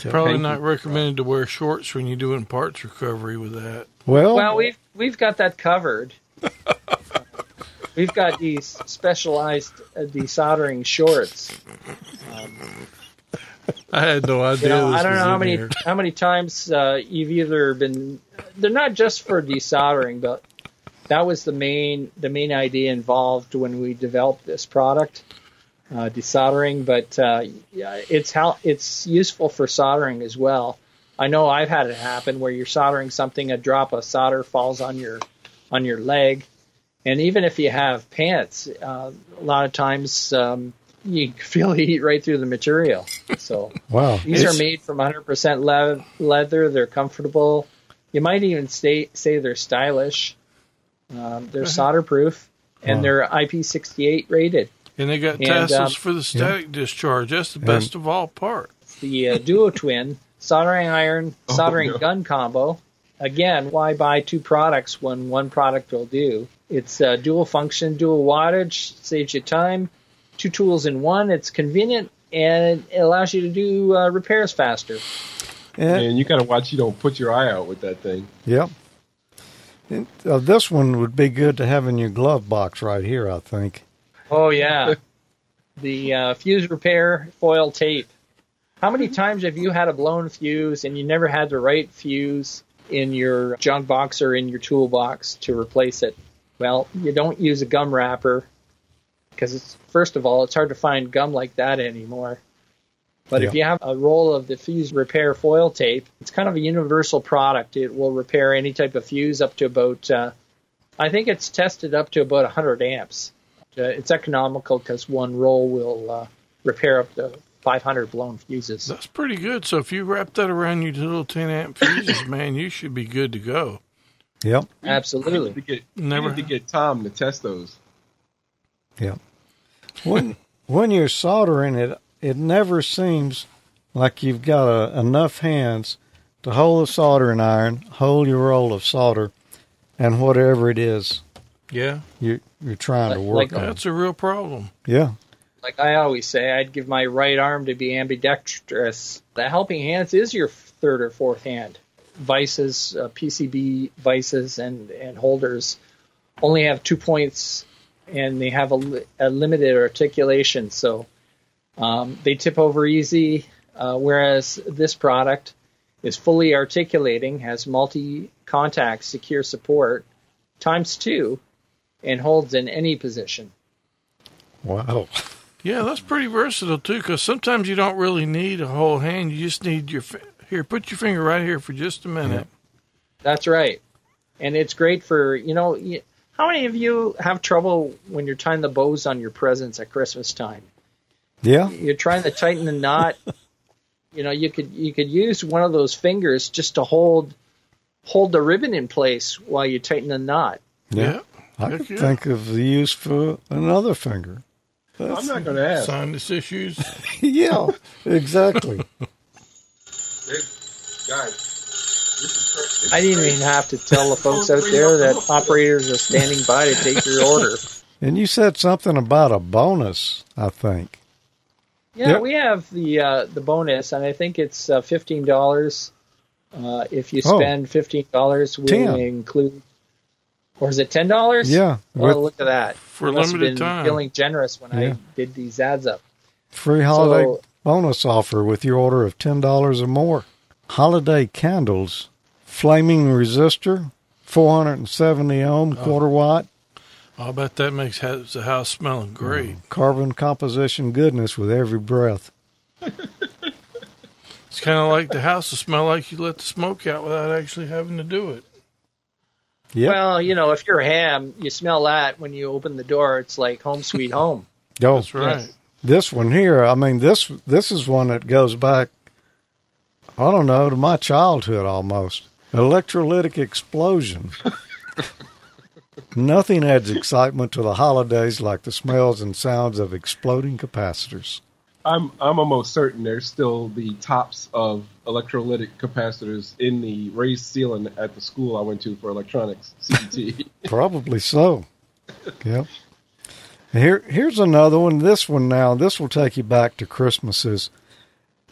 Probably not recommended to wear shorts when you're doing parts recovery with that. Well, Well, we've we've got that covered. we've got these specialized uh, desoldering shorts. I had no idea. You know, this I don't was know how many here. how many times uh, you've either been. They're not just for desoldering, but that was the main the main idea involved when we developed this product, uh, desoldering. But uh, yeah, it's how it's useful for soldering as well. I know I've had it happen where you're soldering something, a drop of solder falls on your on your leg, and even if you have pants, uh, a lot of times um, you feel the heat right through the material. So. wow. These It's- are made from 100% le- leather. They're comfortable. You might even say, say they're stylish. Um, they're solder proof and Wow. they're IP68 rated. And they got And, tassels um, for the static discharge. That's the best of all part. The uh, Duo Twin soldering iron, Oh, soldering no. gun combo. Again, why buy two products when one product will do? It's uh, dual function, dual wattage, saves you time. Two tools in one. It's convenient and it allows you to do uh, repairs faster. and- And you gotta watch you don't put your eye out with that thing. Yep. And, uh, this one would be good to have in your glove box right here, I think. Oh yeah, the uh, fuse repair foil tape. How many times have you had a blown fuse and you never had the right fuse in your junk box or in your toolbox to replace it? Well, you don't use a gum wrapper because it's first of all it's hard to find gum like that anymore. But if you have a roll of the fuse repair foil tape, it's kind of a universal product. It will repair any type of fuse up to about, uh, I think it's tested up to about 100 amps. Uh, it's economical because one roll will uh, repair up to 500 blown fuses. That's pretty good. So if you wrap that around your little 10 amp fuses, man, you should be good to go. Yep. You need Absolutely. to get, you Never- need to get Tom to test those. Yep. When when you're soldering it, it never seems like you've got a, enough hands to hold the soldering iron, hold your roll of solder, and whatever it is Yeah, you you're trying to Like- work on. that's a real problem. Yeah. Like I always say, I'd give my right arm to be ambidextrous. The helping hands is your third or fourth hand. Vices, uh, PCB vices, and, and holders only have two points and they have a, li- a limited articulation. So um, they tip over easy, uh, whereas this product is fully articulating, has multi contact secure support times two, and holds in any position. Wow. Yeah, that's pretty versatile too. Because sometimes you don't really need a whole hand; you just need your fi- here. Put your finger right here for just a minute. That's right. And it's great for, you know, y- how many of you have trouble when you're tying the bows on your presents at Christmas time? Yeah. You're trying to tighten the knot. You know, you could you could use one of those fingers just to hold hold the ribbon in place while you tighten the knot. Yeah, I could yeah. think of the use for another finger. I'm not going to ask. sinus issues. yeah, exactly. Guys, this is I didn't even have to tell the folks out there that operators are standing by to take your order. And you said something about a bonus, I think. Yeah, Yep. we have the uh, the bonus, and I think it's uh, fifteen dollars. Uh, if you Oh. spend fifteen dollars, we Ten. include, or is it ten dollars? Yeah, Well, with look at that. For I must limited been time. Feeling generous when Yeah. I did these ads up. free holiday So- bonus offer with your order of ten dollars or more. Holiday candles, flaming resistor, four hundred and seventy ohm, oh. quarter watt, I'll bet that makes has the house smelling great. Mm, carbon composition goodness with every breath. It's kind of like the house will smell like you let the smoke out without actually having to do it. Yep. Well, you know, if you're ham, you smell that when you open the door. It's like home sweet home. oh, That's right. yes. this one here, I mean this this is one that goes back I don't know, to my childhood almost. Electrolytic explosion. Nothing adds excitement to the holidays like the smells and sounds of exploding capacitors. I'm I'm almost certain there's still the tops of electrolytic capacitors in the raised ceiling at the school I went to for electronics CET. Probably so. Yep. Here, here's another one. This one now, this will take you back to Christmases.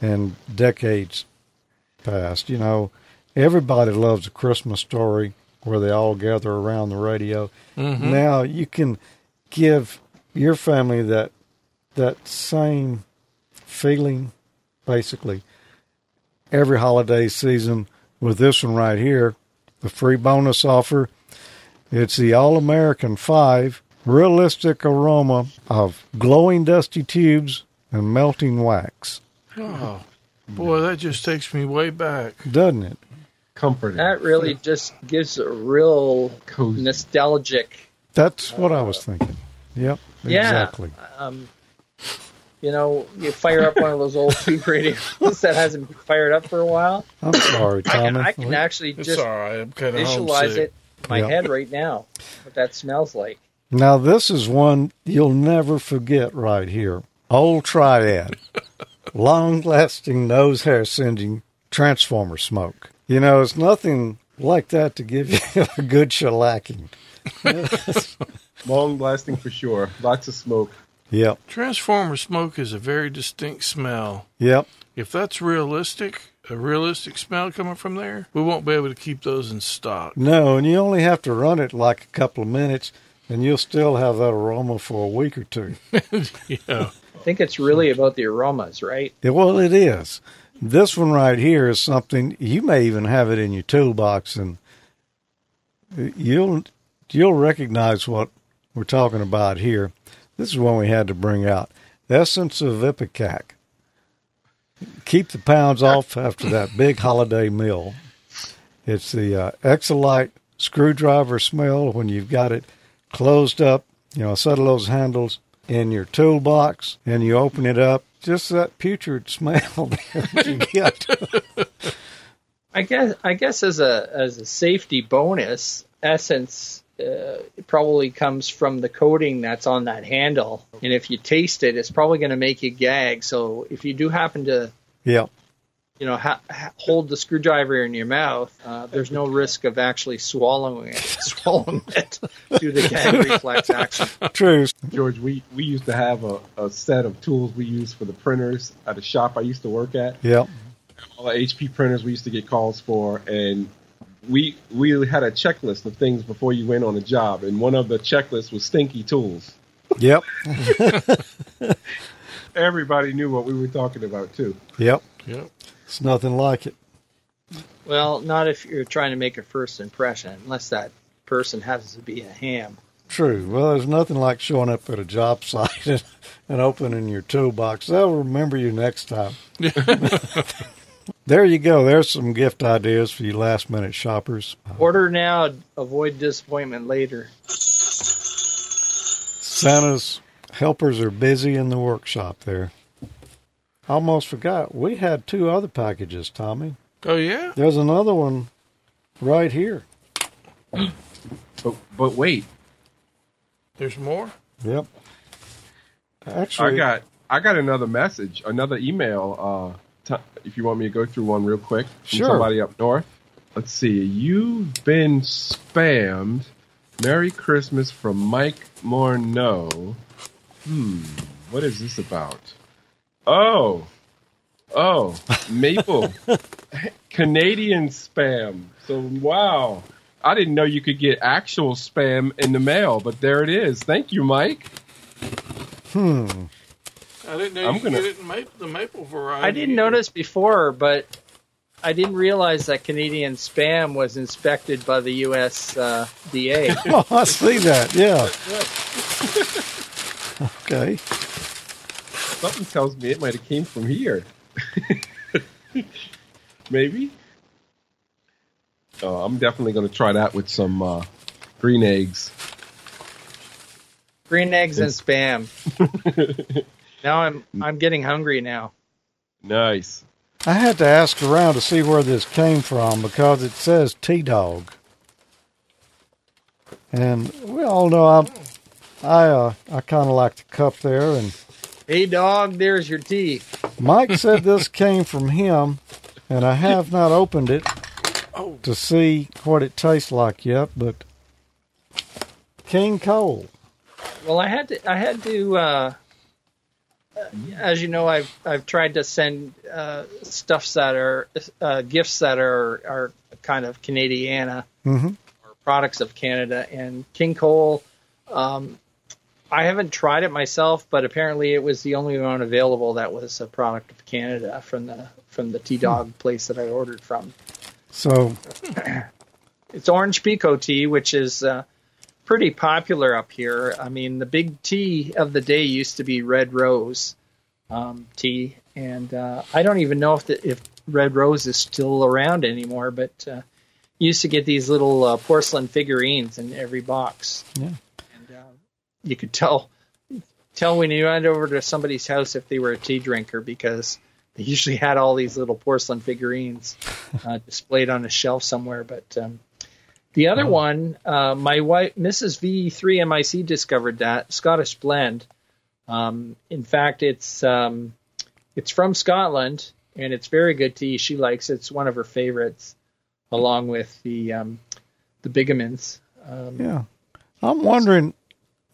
and decades past. You know, everybody loves a Christmas story where they all gather around the radio. Mm-hmm. Now you can give your family that that same feeling, basically, every holiday season with this one right here, the free bonus offer. It's the All American 5 realistic aroma of glowing dusty tubes and melting wax. Oh, boy, that just takes me way back. Doesn't it? Comforting. That really just gives a real Cozy. nostalgic. That's what I was thinking. Yep, Yeah. exactly. Um, you know, you fire up one of those old tube radios that hasn't been fired up for a while. I'm sorry, I can, I can actually It's just all right. I'm kind of visualize homesick. it in my Yeah. head right now. What that smells like. Now, this is one you'll never forget right here. Old Triad. Long lasting nose hair singeing transformer smoke. You know, it's nothing like that to give you a good shellacking. Long lasting for sure. Lots of smoke. Yep, Transformer smoke is a very distinct smell. yep. If that's realistic, a realistic smell coming from there, we won't be able to keep those in stock. No, and you only have to run it like a couple of minutes, and you'll still have that aroma for a week or two. Yeah. I think it's really about the aromas, right? Yeah, well, it is. This one right here is something you may even have it in your toolbox, and you'll you'll recognize what we're talking about here. This is one we had to bring out. Essence of Ipecac. Keep the pounds off after that big holiday meal. It's the uh, Xcelite screwdriver smell when you've got it closed up. You know, a set those handles in your toolbox, and you open it up. Just that putrid smell that you get. I guess I guess as a as a safety bonus, Essence uh, probably comes from the coating that's on that handle, and if you taste it, it's probably going to make you gag. So if you do happen to yeah, you know ha- ha- hold the screwdriver in your mouth, uh, there's no risk of actually swallowing it, swallowing it due to gag reflex action. true. George, we, we used to have a, a set of tools we used for the printers at a shop I used to work at. Yeah, All the HP printers we used to get calls for, and we we had a checklist of things before you went on a job, and one of the checklists was stinky tools. yep, Everybody knew what we were talking about too. yep. Yep. It's nothing like it. Well, not if you're trying to make a first impression, unless that person happens to be a ham. True. Well, there's nothing like showing up at a job site and, and opening your toolbox. They'll remember you next time. there you go. There's some gift ideas for you last minute shoppers. Order now, avoid disappointment later. Santa's helpers are busy in the workshop there. Almost forgot. We had two other packages, Tommy. Oh yeah. There's another one right here. But but wait, There's more. Yep. Actually I got I got another message, another email. Uh, t- if you want me to go through one real quick from Sure. somebody up north. Let's see. You've been spammed. Merry Christmas from Mike Morneau. Hmm. What is this about? Oh. Oh. Maple. Canadian spam. So wow. I didn't know you could get actual spam in the mail, but there it is. Thank you, Mike. hmm. I didn't know I'm you gonna- get it in maple, the maple variety. I didn't either. notice before, but I didn't realize that Canadian spam was inspected by the U.S. Uh, DA. Oh, I see that. Yeah. okay. Something tells me it might have came from here. Maybe. Oh, I'm definitely going to try that with some uh, green eggs. Green eggs and spam. now I'm I'm getting hungry now. Nice. I had to ask around to see where this came from because it says T Dog. And we all know I I uh, I kind of like the cup there and Hey dog, there's your tea. Mike said this came from him and I have not opened it Oh, to see what it tastes like yet, but King Cole. Well, I had to I had to uh, as you know, I've I've tried to send uh, stuffs that are uh, gifts that are are kind of Canadiana Mm-hmm. or products of Canada. And King Cole, um, I haven't tried it myself, but apparently it was the only one available that was a product of Canada from the from the T Dog place that I ordered from. So, It's orange pekoe tea, which is uh, pretty popular up here. I mean, the big tea of the day used to be red rose um, tea, and uh, I don't even know if the, if red rose is still around anymore. But uh, used to get these little uh, porcelain figurines in every box, Yeah. and uh, you could tell tell when you went over to somebody's house if they were a tea drinker because they usually had all these little porcelain figurines uh, displayed on a shelf somewhere. But um, the other one, uh, my wife, Mrs. V3MIC, discovered that Scottish blend. Um, in fact, it's um, it's from Scotland and it's very good tea. She likes it. It's one of her favorites, along with the um, the Bigamins. Um, yeah. I'm wondering,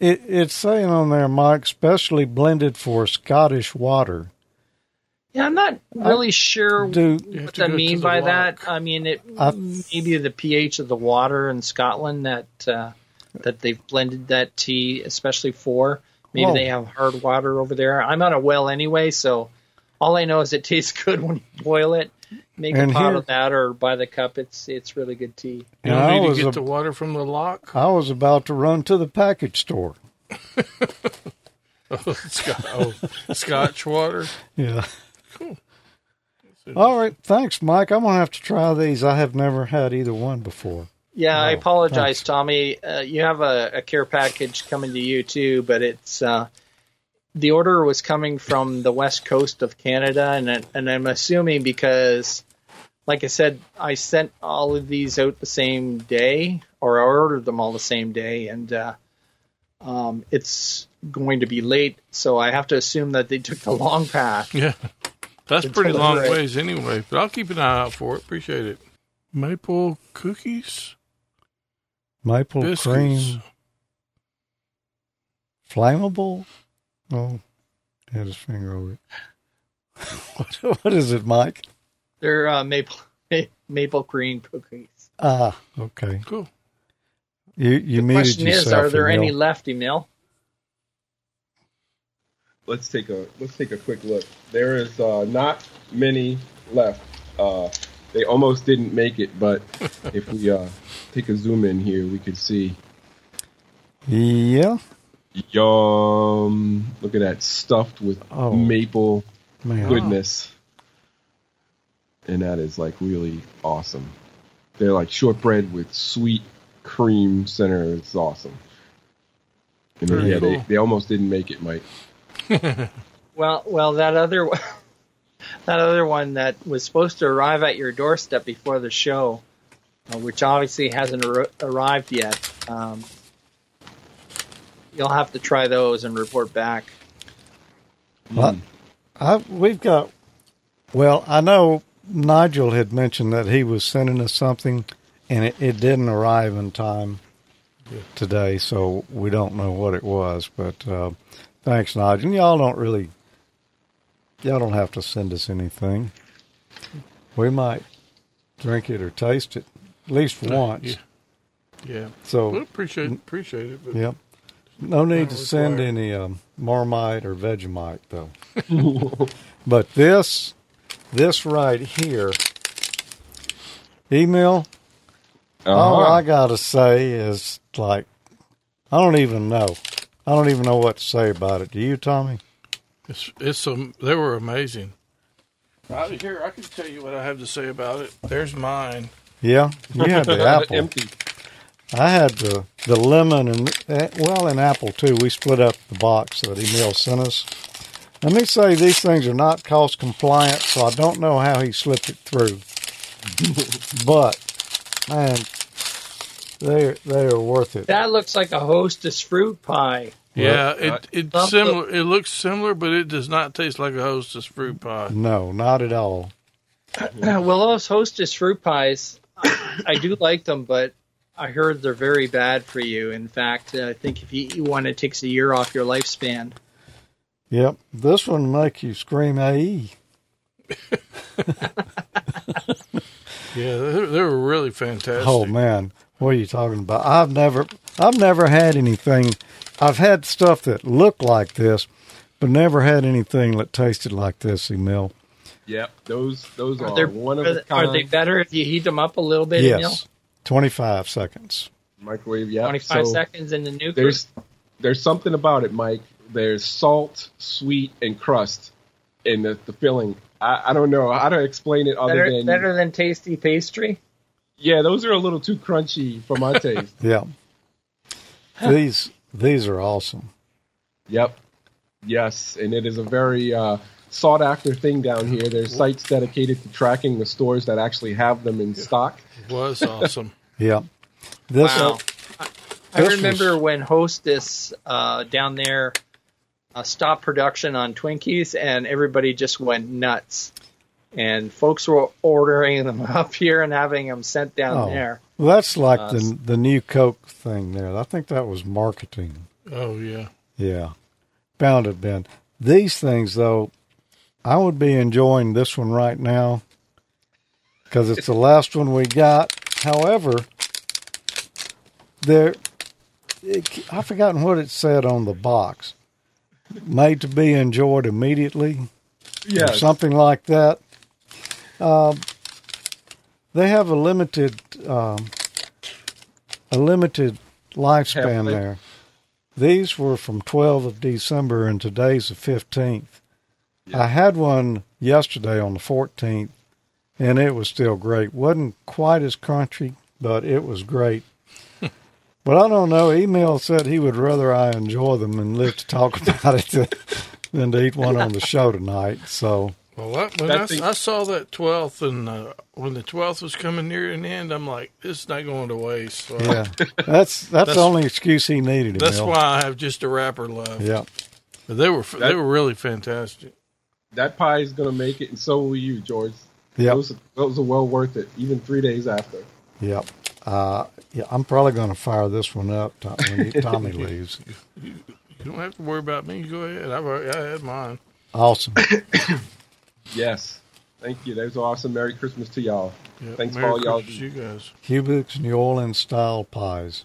it, it's saying on there, Mike, specially blended for Scottish water. Yeah, I'm not really sure Do what to I mean by lock. that. I mean, it I- maybe the pH of the water in Scotland that uh, that they've blended that tea especially for. Maybe Whoa. they have hard water over there. I'm on a well anyway, so all I know is it tastes good when you boil it. Make And a pot here- of that or buy the cup. It's it's really good tea. You And don't I need was to get a- the water from the lock. I was about to run to the package store. Scotch, oh, Scotch water. Yeah. All right. Thanks, Mike. I'm going to have to try these. I have never had either one before. Yeah, I Oh, apologize, thanks. Tommy. Uh, you have a, a care package coming to you too, but it's uh, the order was coming from the west coast of Canada, and I- and I'm assuming because, like I said, I sent all of these out the same day, or I ordered them all the same day, and uh, um, it's going to be late, so I have to assume that they took the long path. Yeah, that's pretty long deliberate. ways anyway. But I'll keep an eye out for it. Appreciate it. Maple cookies, Maple biscuits. cream, flammable. Oh, had his finger over it. what, what is it, Mike? They're uh, maple maple cream cookies. Ah, okay. Cool. You you muted Question is, are there any Emil. left, Emil? Let's take a let's take a quick look. There is uh, not many left. Uh, they almost didn't make it, but if we uh, take a zoom in here, we can see. Yeah, Yum! Look at that, stuffed with Oh. maple man. goodness, and that is like really awesome. They're like shortbread with sweet cream center. It's awesome. And then, Very yeah, they, they almost didn't make it, Mike. Well, well, that other one- that other one that was supposed to arrive at your doorstep before the show, uh, which obviously hasn't ar- arrived yet. Um, you'll have to try those and report back. What? I, we've got. Well, I know Nigel had mentioned that he was sending us something, and it, it didn't arrive in time today, so we don't know what it was. But uh, thanks, Nigel. And y'all don't really. Y'all don't have to send us anything. We might drink it or taste it at least once. Yeah. Yeah. Well, So, appreciate appreciate it. But yep. No need to send required. any um, Marmite or Vegemite though. but this, this right here, Emil. All Uh-huh. I gotta say is like, I don't even know. I don't even know what to say about it. Do you, Tommy? It's it's um, they were amazing. Right here, I can tell you what I have to say about it. There's mine. Yeah, you had the apple. Empty. I had the the lemon and eh, well, in apple too. We split up the box that Emil sent us. Let me say these things are not cost compliant, so I don't know how he slipped it through. but man, they they are worth it. That looks like a Hostess fruit pie. Yeah, uh, it it's Love similar. It looks similar, but it does not taste like a Hostess fruit pie. No, not at all. well, those Hostess fruit pies, I do like them, but I heard they're very bad for you. In fact, I think if you eat one, it takes a year off your lifespan. Yep. This one make you scream AE. Yeah, they, they were really fantastic. Oh man, what are you talking about? I've never, I've never had anything. I've had stuff that looked like this, but never had anything that tasted like this, Emil. Yep, those those are, Are, there- one of are, a they're they better if you heat them up a little bit? Emil? Yes, twenty-five seconds. microwave. Yeah, 25 so seconds in the nuclear. There's there's something about it, Mike. There's salt, sweet, and crust in the, the filling. I, I don't know how to explain it other better, than better than tasty pastry. Yeah, those are a little too crunchy for my taste. Yeah. these these are awesome. Yep. Yes, and it is a very uh, sought after thing down here. There's sites dedicated to tracking the stores that actually have them in stock. It was awesome. Yeah. This Wow. I This remember was- when Hostess uh, down there uh, stopped production on Twinkies, and everybody just went nuts. And folks were ordering them up here and having them sent down Oh. there. well, that's like Uh, the the new Coke thing there. I think that was marketing. Oh yeah. Yeah. Bound it been. These things though, I would be enjoying this one right now because it's the last one we got. However, there, it, I've forgotten what it said on the box. Made to be enjoyed immediately, or Yes. something like that. Um, they have a limited, um, a limited lifespan there. These were from 12 of December, and today's the 15th. I had one yesterday on the 14th, and it was still great. wasn't quite as crunchy, but it was great. but I don't know. Emil said he would rather I enjoy them and live to talk about it than, than to eat one on the show tonight. So Well, that, when I, thing- I saw that twelfth, and uh, when the twelfth was coming near an end, I'm like, "This is not going to waste." So yeah, that's that's, That's- the only excuse he needed. that's Emil. why I have just a wrapper left. Yeah, But they were they were really fantastic. That pie is going to make it, and so will you, George. yeah, Those, those are well worth it, even three days after. yeah. Uh, yeah, I'm probably going to fire this one up when Tommy leaves. You don't have to worry about me. Go ahead. I've already, I had mine. Awesome. Yes. Thank you. That was awesome. Merry Christmas to y'all. Yep. Thanks for all y'all Christmas, you guys. Hubig's New Orleans style pies.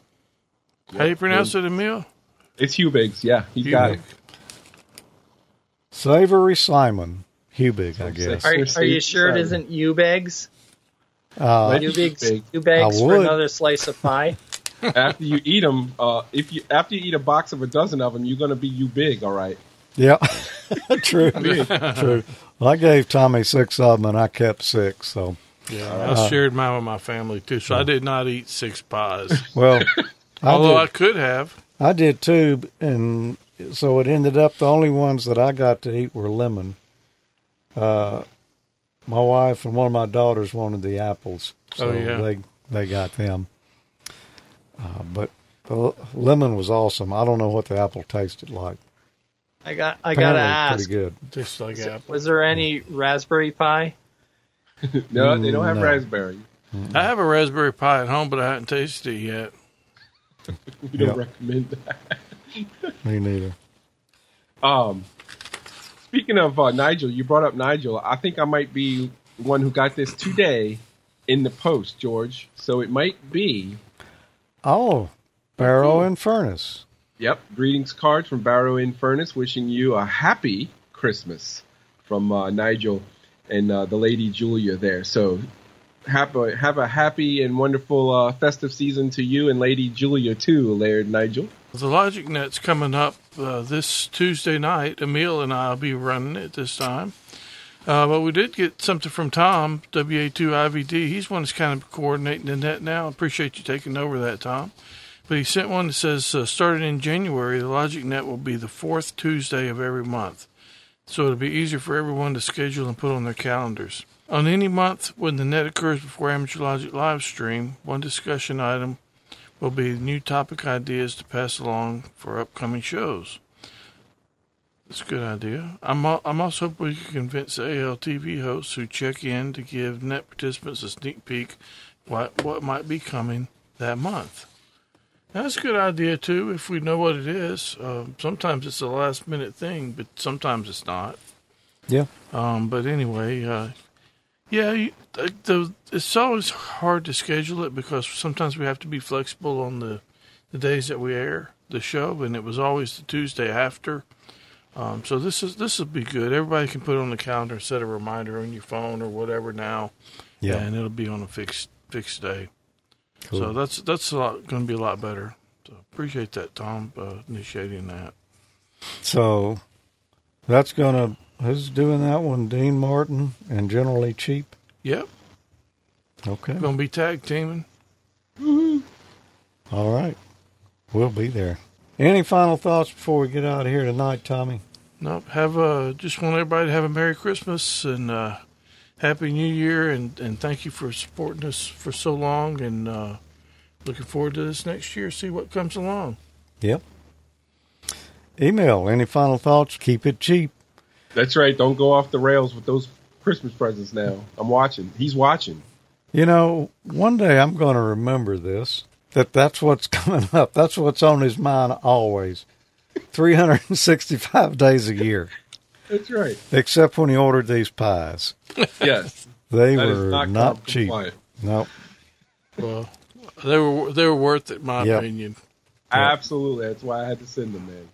How you pronounce it, Emil? It's Hubig's. Yeah, he's got it. Savory Simon. Hubig, I guess. Are, are you sure it sorry. isn't Ubegs? Uh, Let- Ubegs, Big. Ubegs for another slice of pie? after you eat them, uh, if you after you eat a box of a dozen of them, you're going to be you big. All right. Yeah, true, true. Well, I gave Tommy six of them, and I kept six. So, Yeah, Uh, I shared mine with my family too, so I did not eat six pies. well, I Although I could have. I did too, and so it ended up the only ones that I got to eat were lemon. Uh, my wife and one of my daughters wanted the apples, so Oh, yeah. they they got them. Uh, but the lemon was awesome. I don't know what the apple tasted like. I got. I gotta Apparently ask. pretty good. Tastes like apple. Was there any raspberry pie? No, they don't have No. raspberry. I have a raspberry pie at home, but I haven't tasted it yet. We don't Yeah. recommend that. Me neither. Um, speaking of uh, Nigel, you brought up Nigel. I think I might be one who got this today in the post, George. So it might be. Oh, Barrow in Furnace. Yep. Greetings cards from Barrow in Furnace, wishing you a happy Christmas from uh, Nigel and uh, the lady Julia there. So have a, have a happy and wonderful uh, festive season to you and Lady Julia too, Laird Nigel. The Logic Net's coming up uh, this Tuesday night. Emil and I will be running it this time. Uh, but we did get something from Tom, WA2IVD. He's one that's kind of coordinating the net now. Appreciate you taking over that, Tom. But he sent one that says, uh, starting in January, the Logic Net will be the fourth Tuesday of every month. So it'll be easier for everyone to schedule and put on their calendars. On any month when the net occurs before Amateur Logic live stream, one discussion item will be new topic ideas to pass along for upcoming shows. That's a good idea. I'm I'm also hoping we can convince the ALTV hosts who check in to give net participants a sneak peek what what might be coming that month. That's a good idea too. If we know what it is, um, sometimes it's a last minute thing, but sometimes it's not. Yeah. Um, but anyway, uh, yeah, you, the, the, it's always hard to schedule it because sometimes we have to be flexible on the the days that we air the show, and it was always the Tuesday after. Um, so this is this will be good. Everybody can put it on the calendar, set a reminder on your phone or whatever now, Yeah. and it'll be on a fixed fixed day. Cool. So that's that's a lot going to be a lot better. So appreciate that, Tom, uh, initiating that. So that's gonna who's doing that one? Dean Martin and generally cheap. Yep, Okay. going to be tag teaming. All right. We'll be there. Any final thoughts before we get out of here tonight, Tommy? Nope. Have a just want everybody to have a Merry Christmas and uh, Happy New Year, and and thank you for supporting us for so long, and uh, looking forward to this next year. See what comes along. Yep. Emil. Any final thoughts? Keep it cheap. That's right. Don't go off the rails with those Christmas presents now. I'm watching. He's watching. You know, one day I'm going to remember this. That that's what's coming up. That's what's on his mind always. 365 days a year, That's right. except when he ordered these pies. Yes. They That is were not, not, cheap. No. Nope. Well, they were they were worth it, my Yep. opinion. Absolutely. That's why I had to send them, in.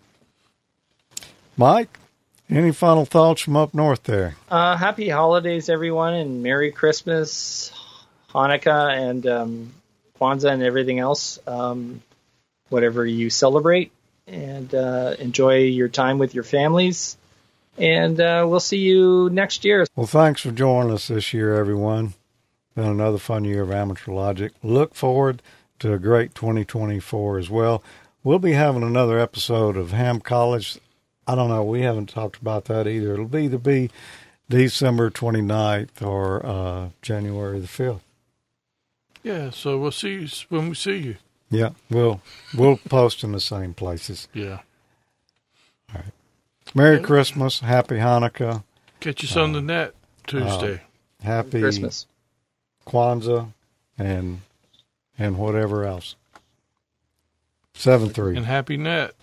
Mike, any final thoughts from up north there? Uh, happy holidays, everyone, and Merry Christmas, Hanukkah, and um, Kwanzaa, and everything else. Um, whatever you celebrate, and uh, enjoy your time with your families. And uh, we'll see you next year. Well, thanks for joining us this year, everyone. Been another fun year of Amateur Logic. Look forward to a great 2024 as well. We'll be having another episode of Ham College. I don't know. We haven't talked about that either. It'll be either be December 29th or uh, January the 5th. Yeah. So we'll see you when we see you. Yeah, we'll we'll post in the same places. Yeah. Merry Christmas, Happy Hanukkah, Catch us on the net Tuesday. Uh, happy Christmas. Kwanzaa, and and whatever else. Seven three. and happy net.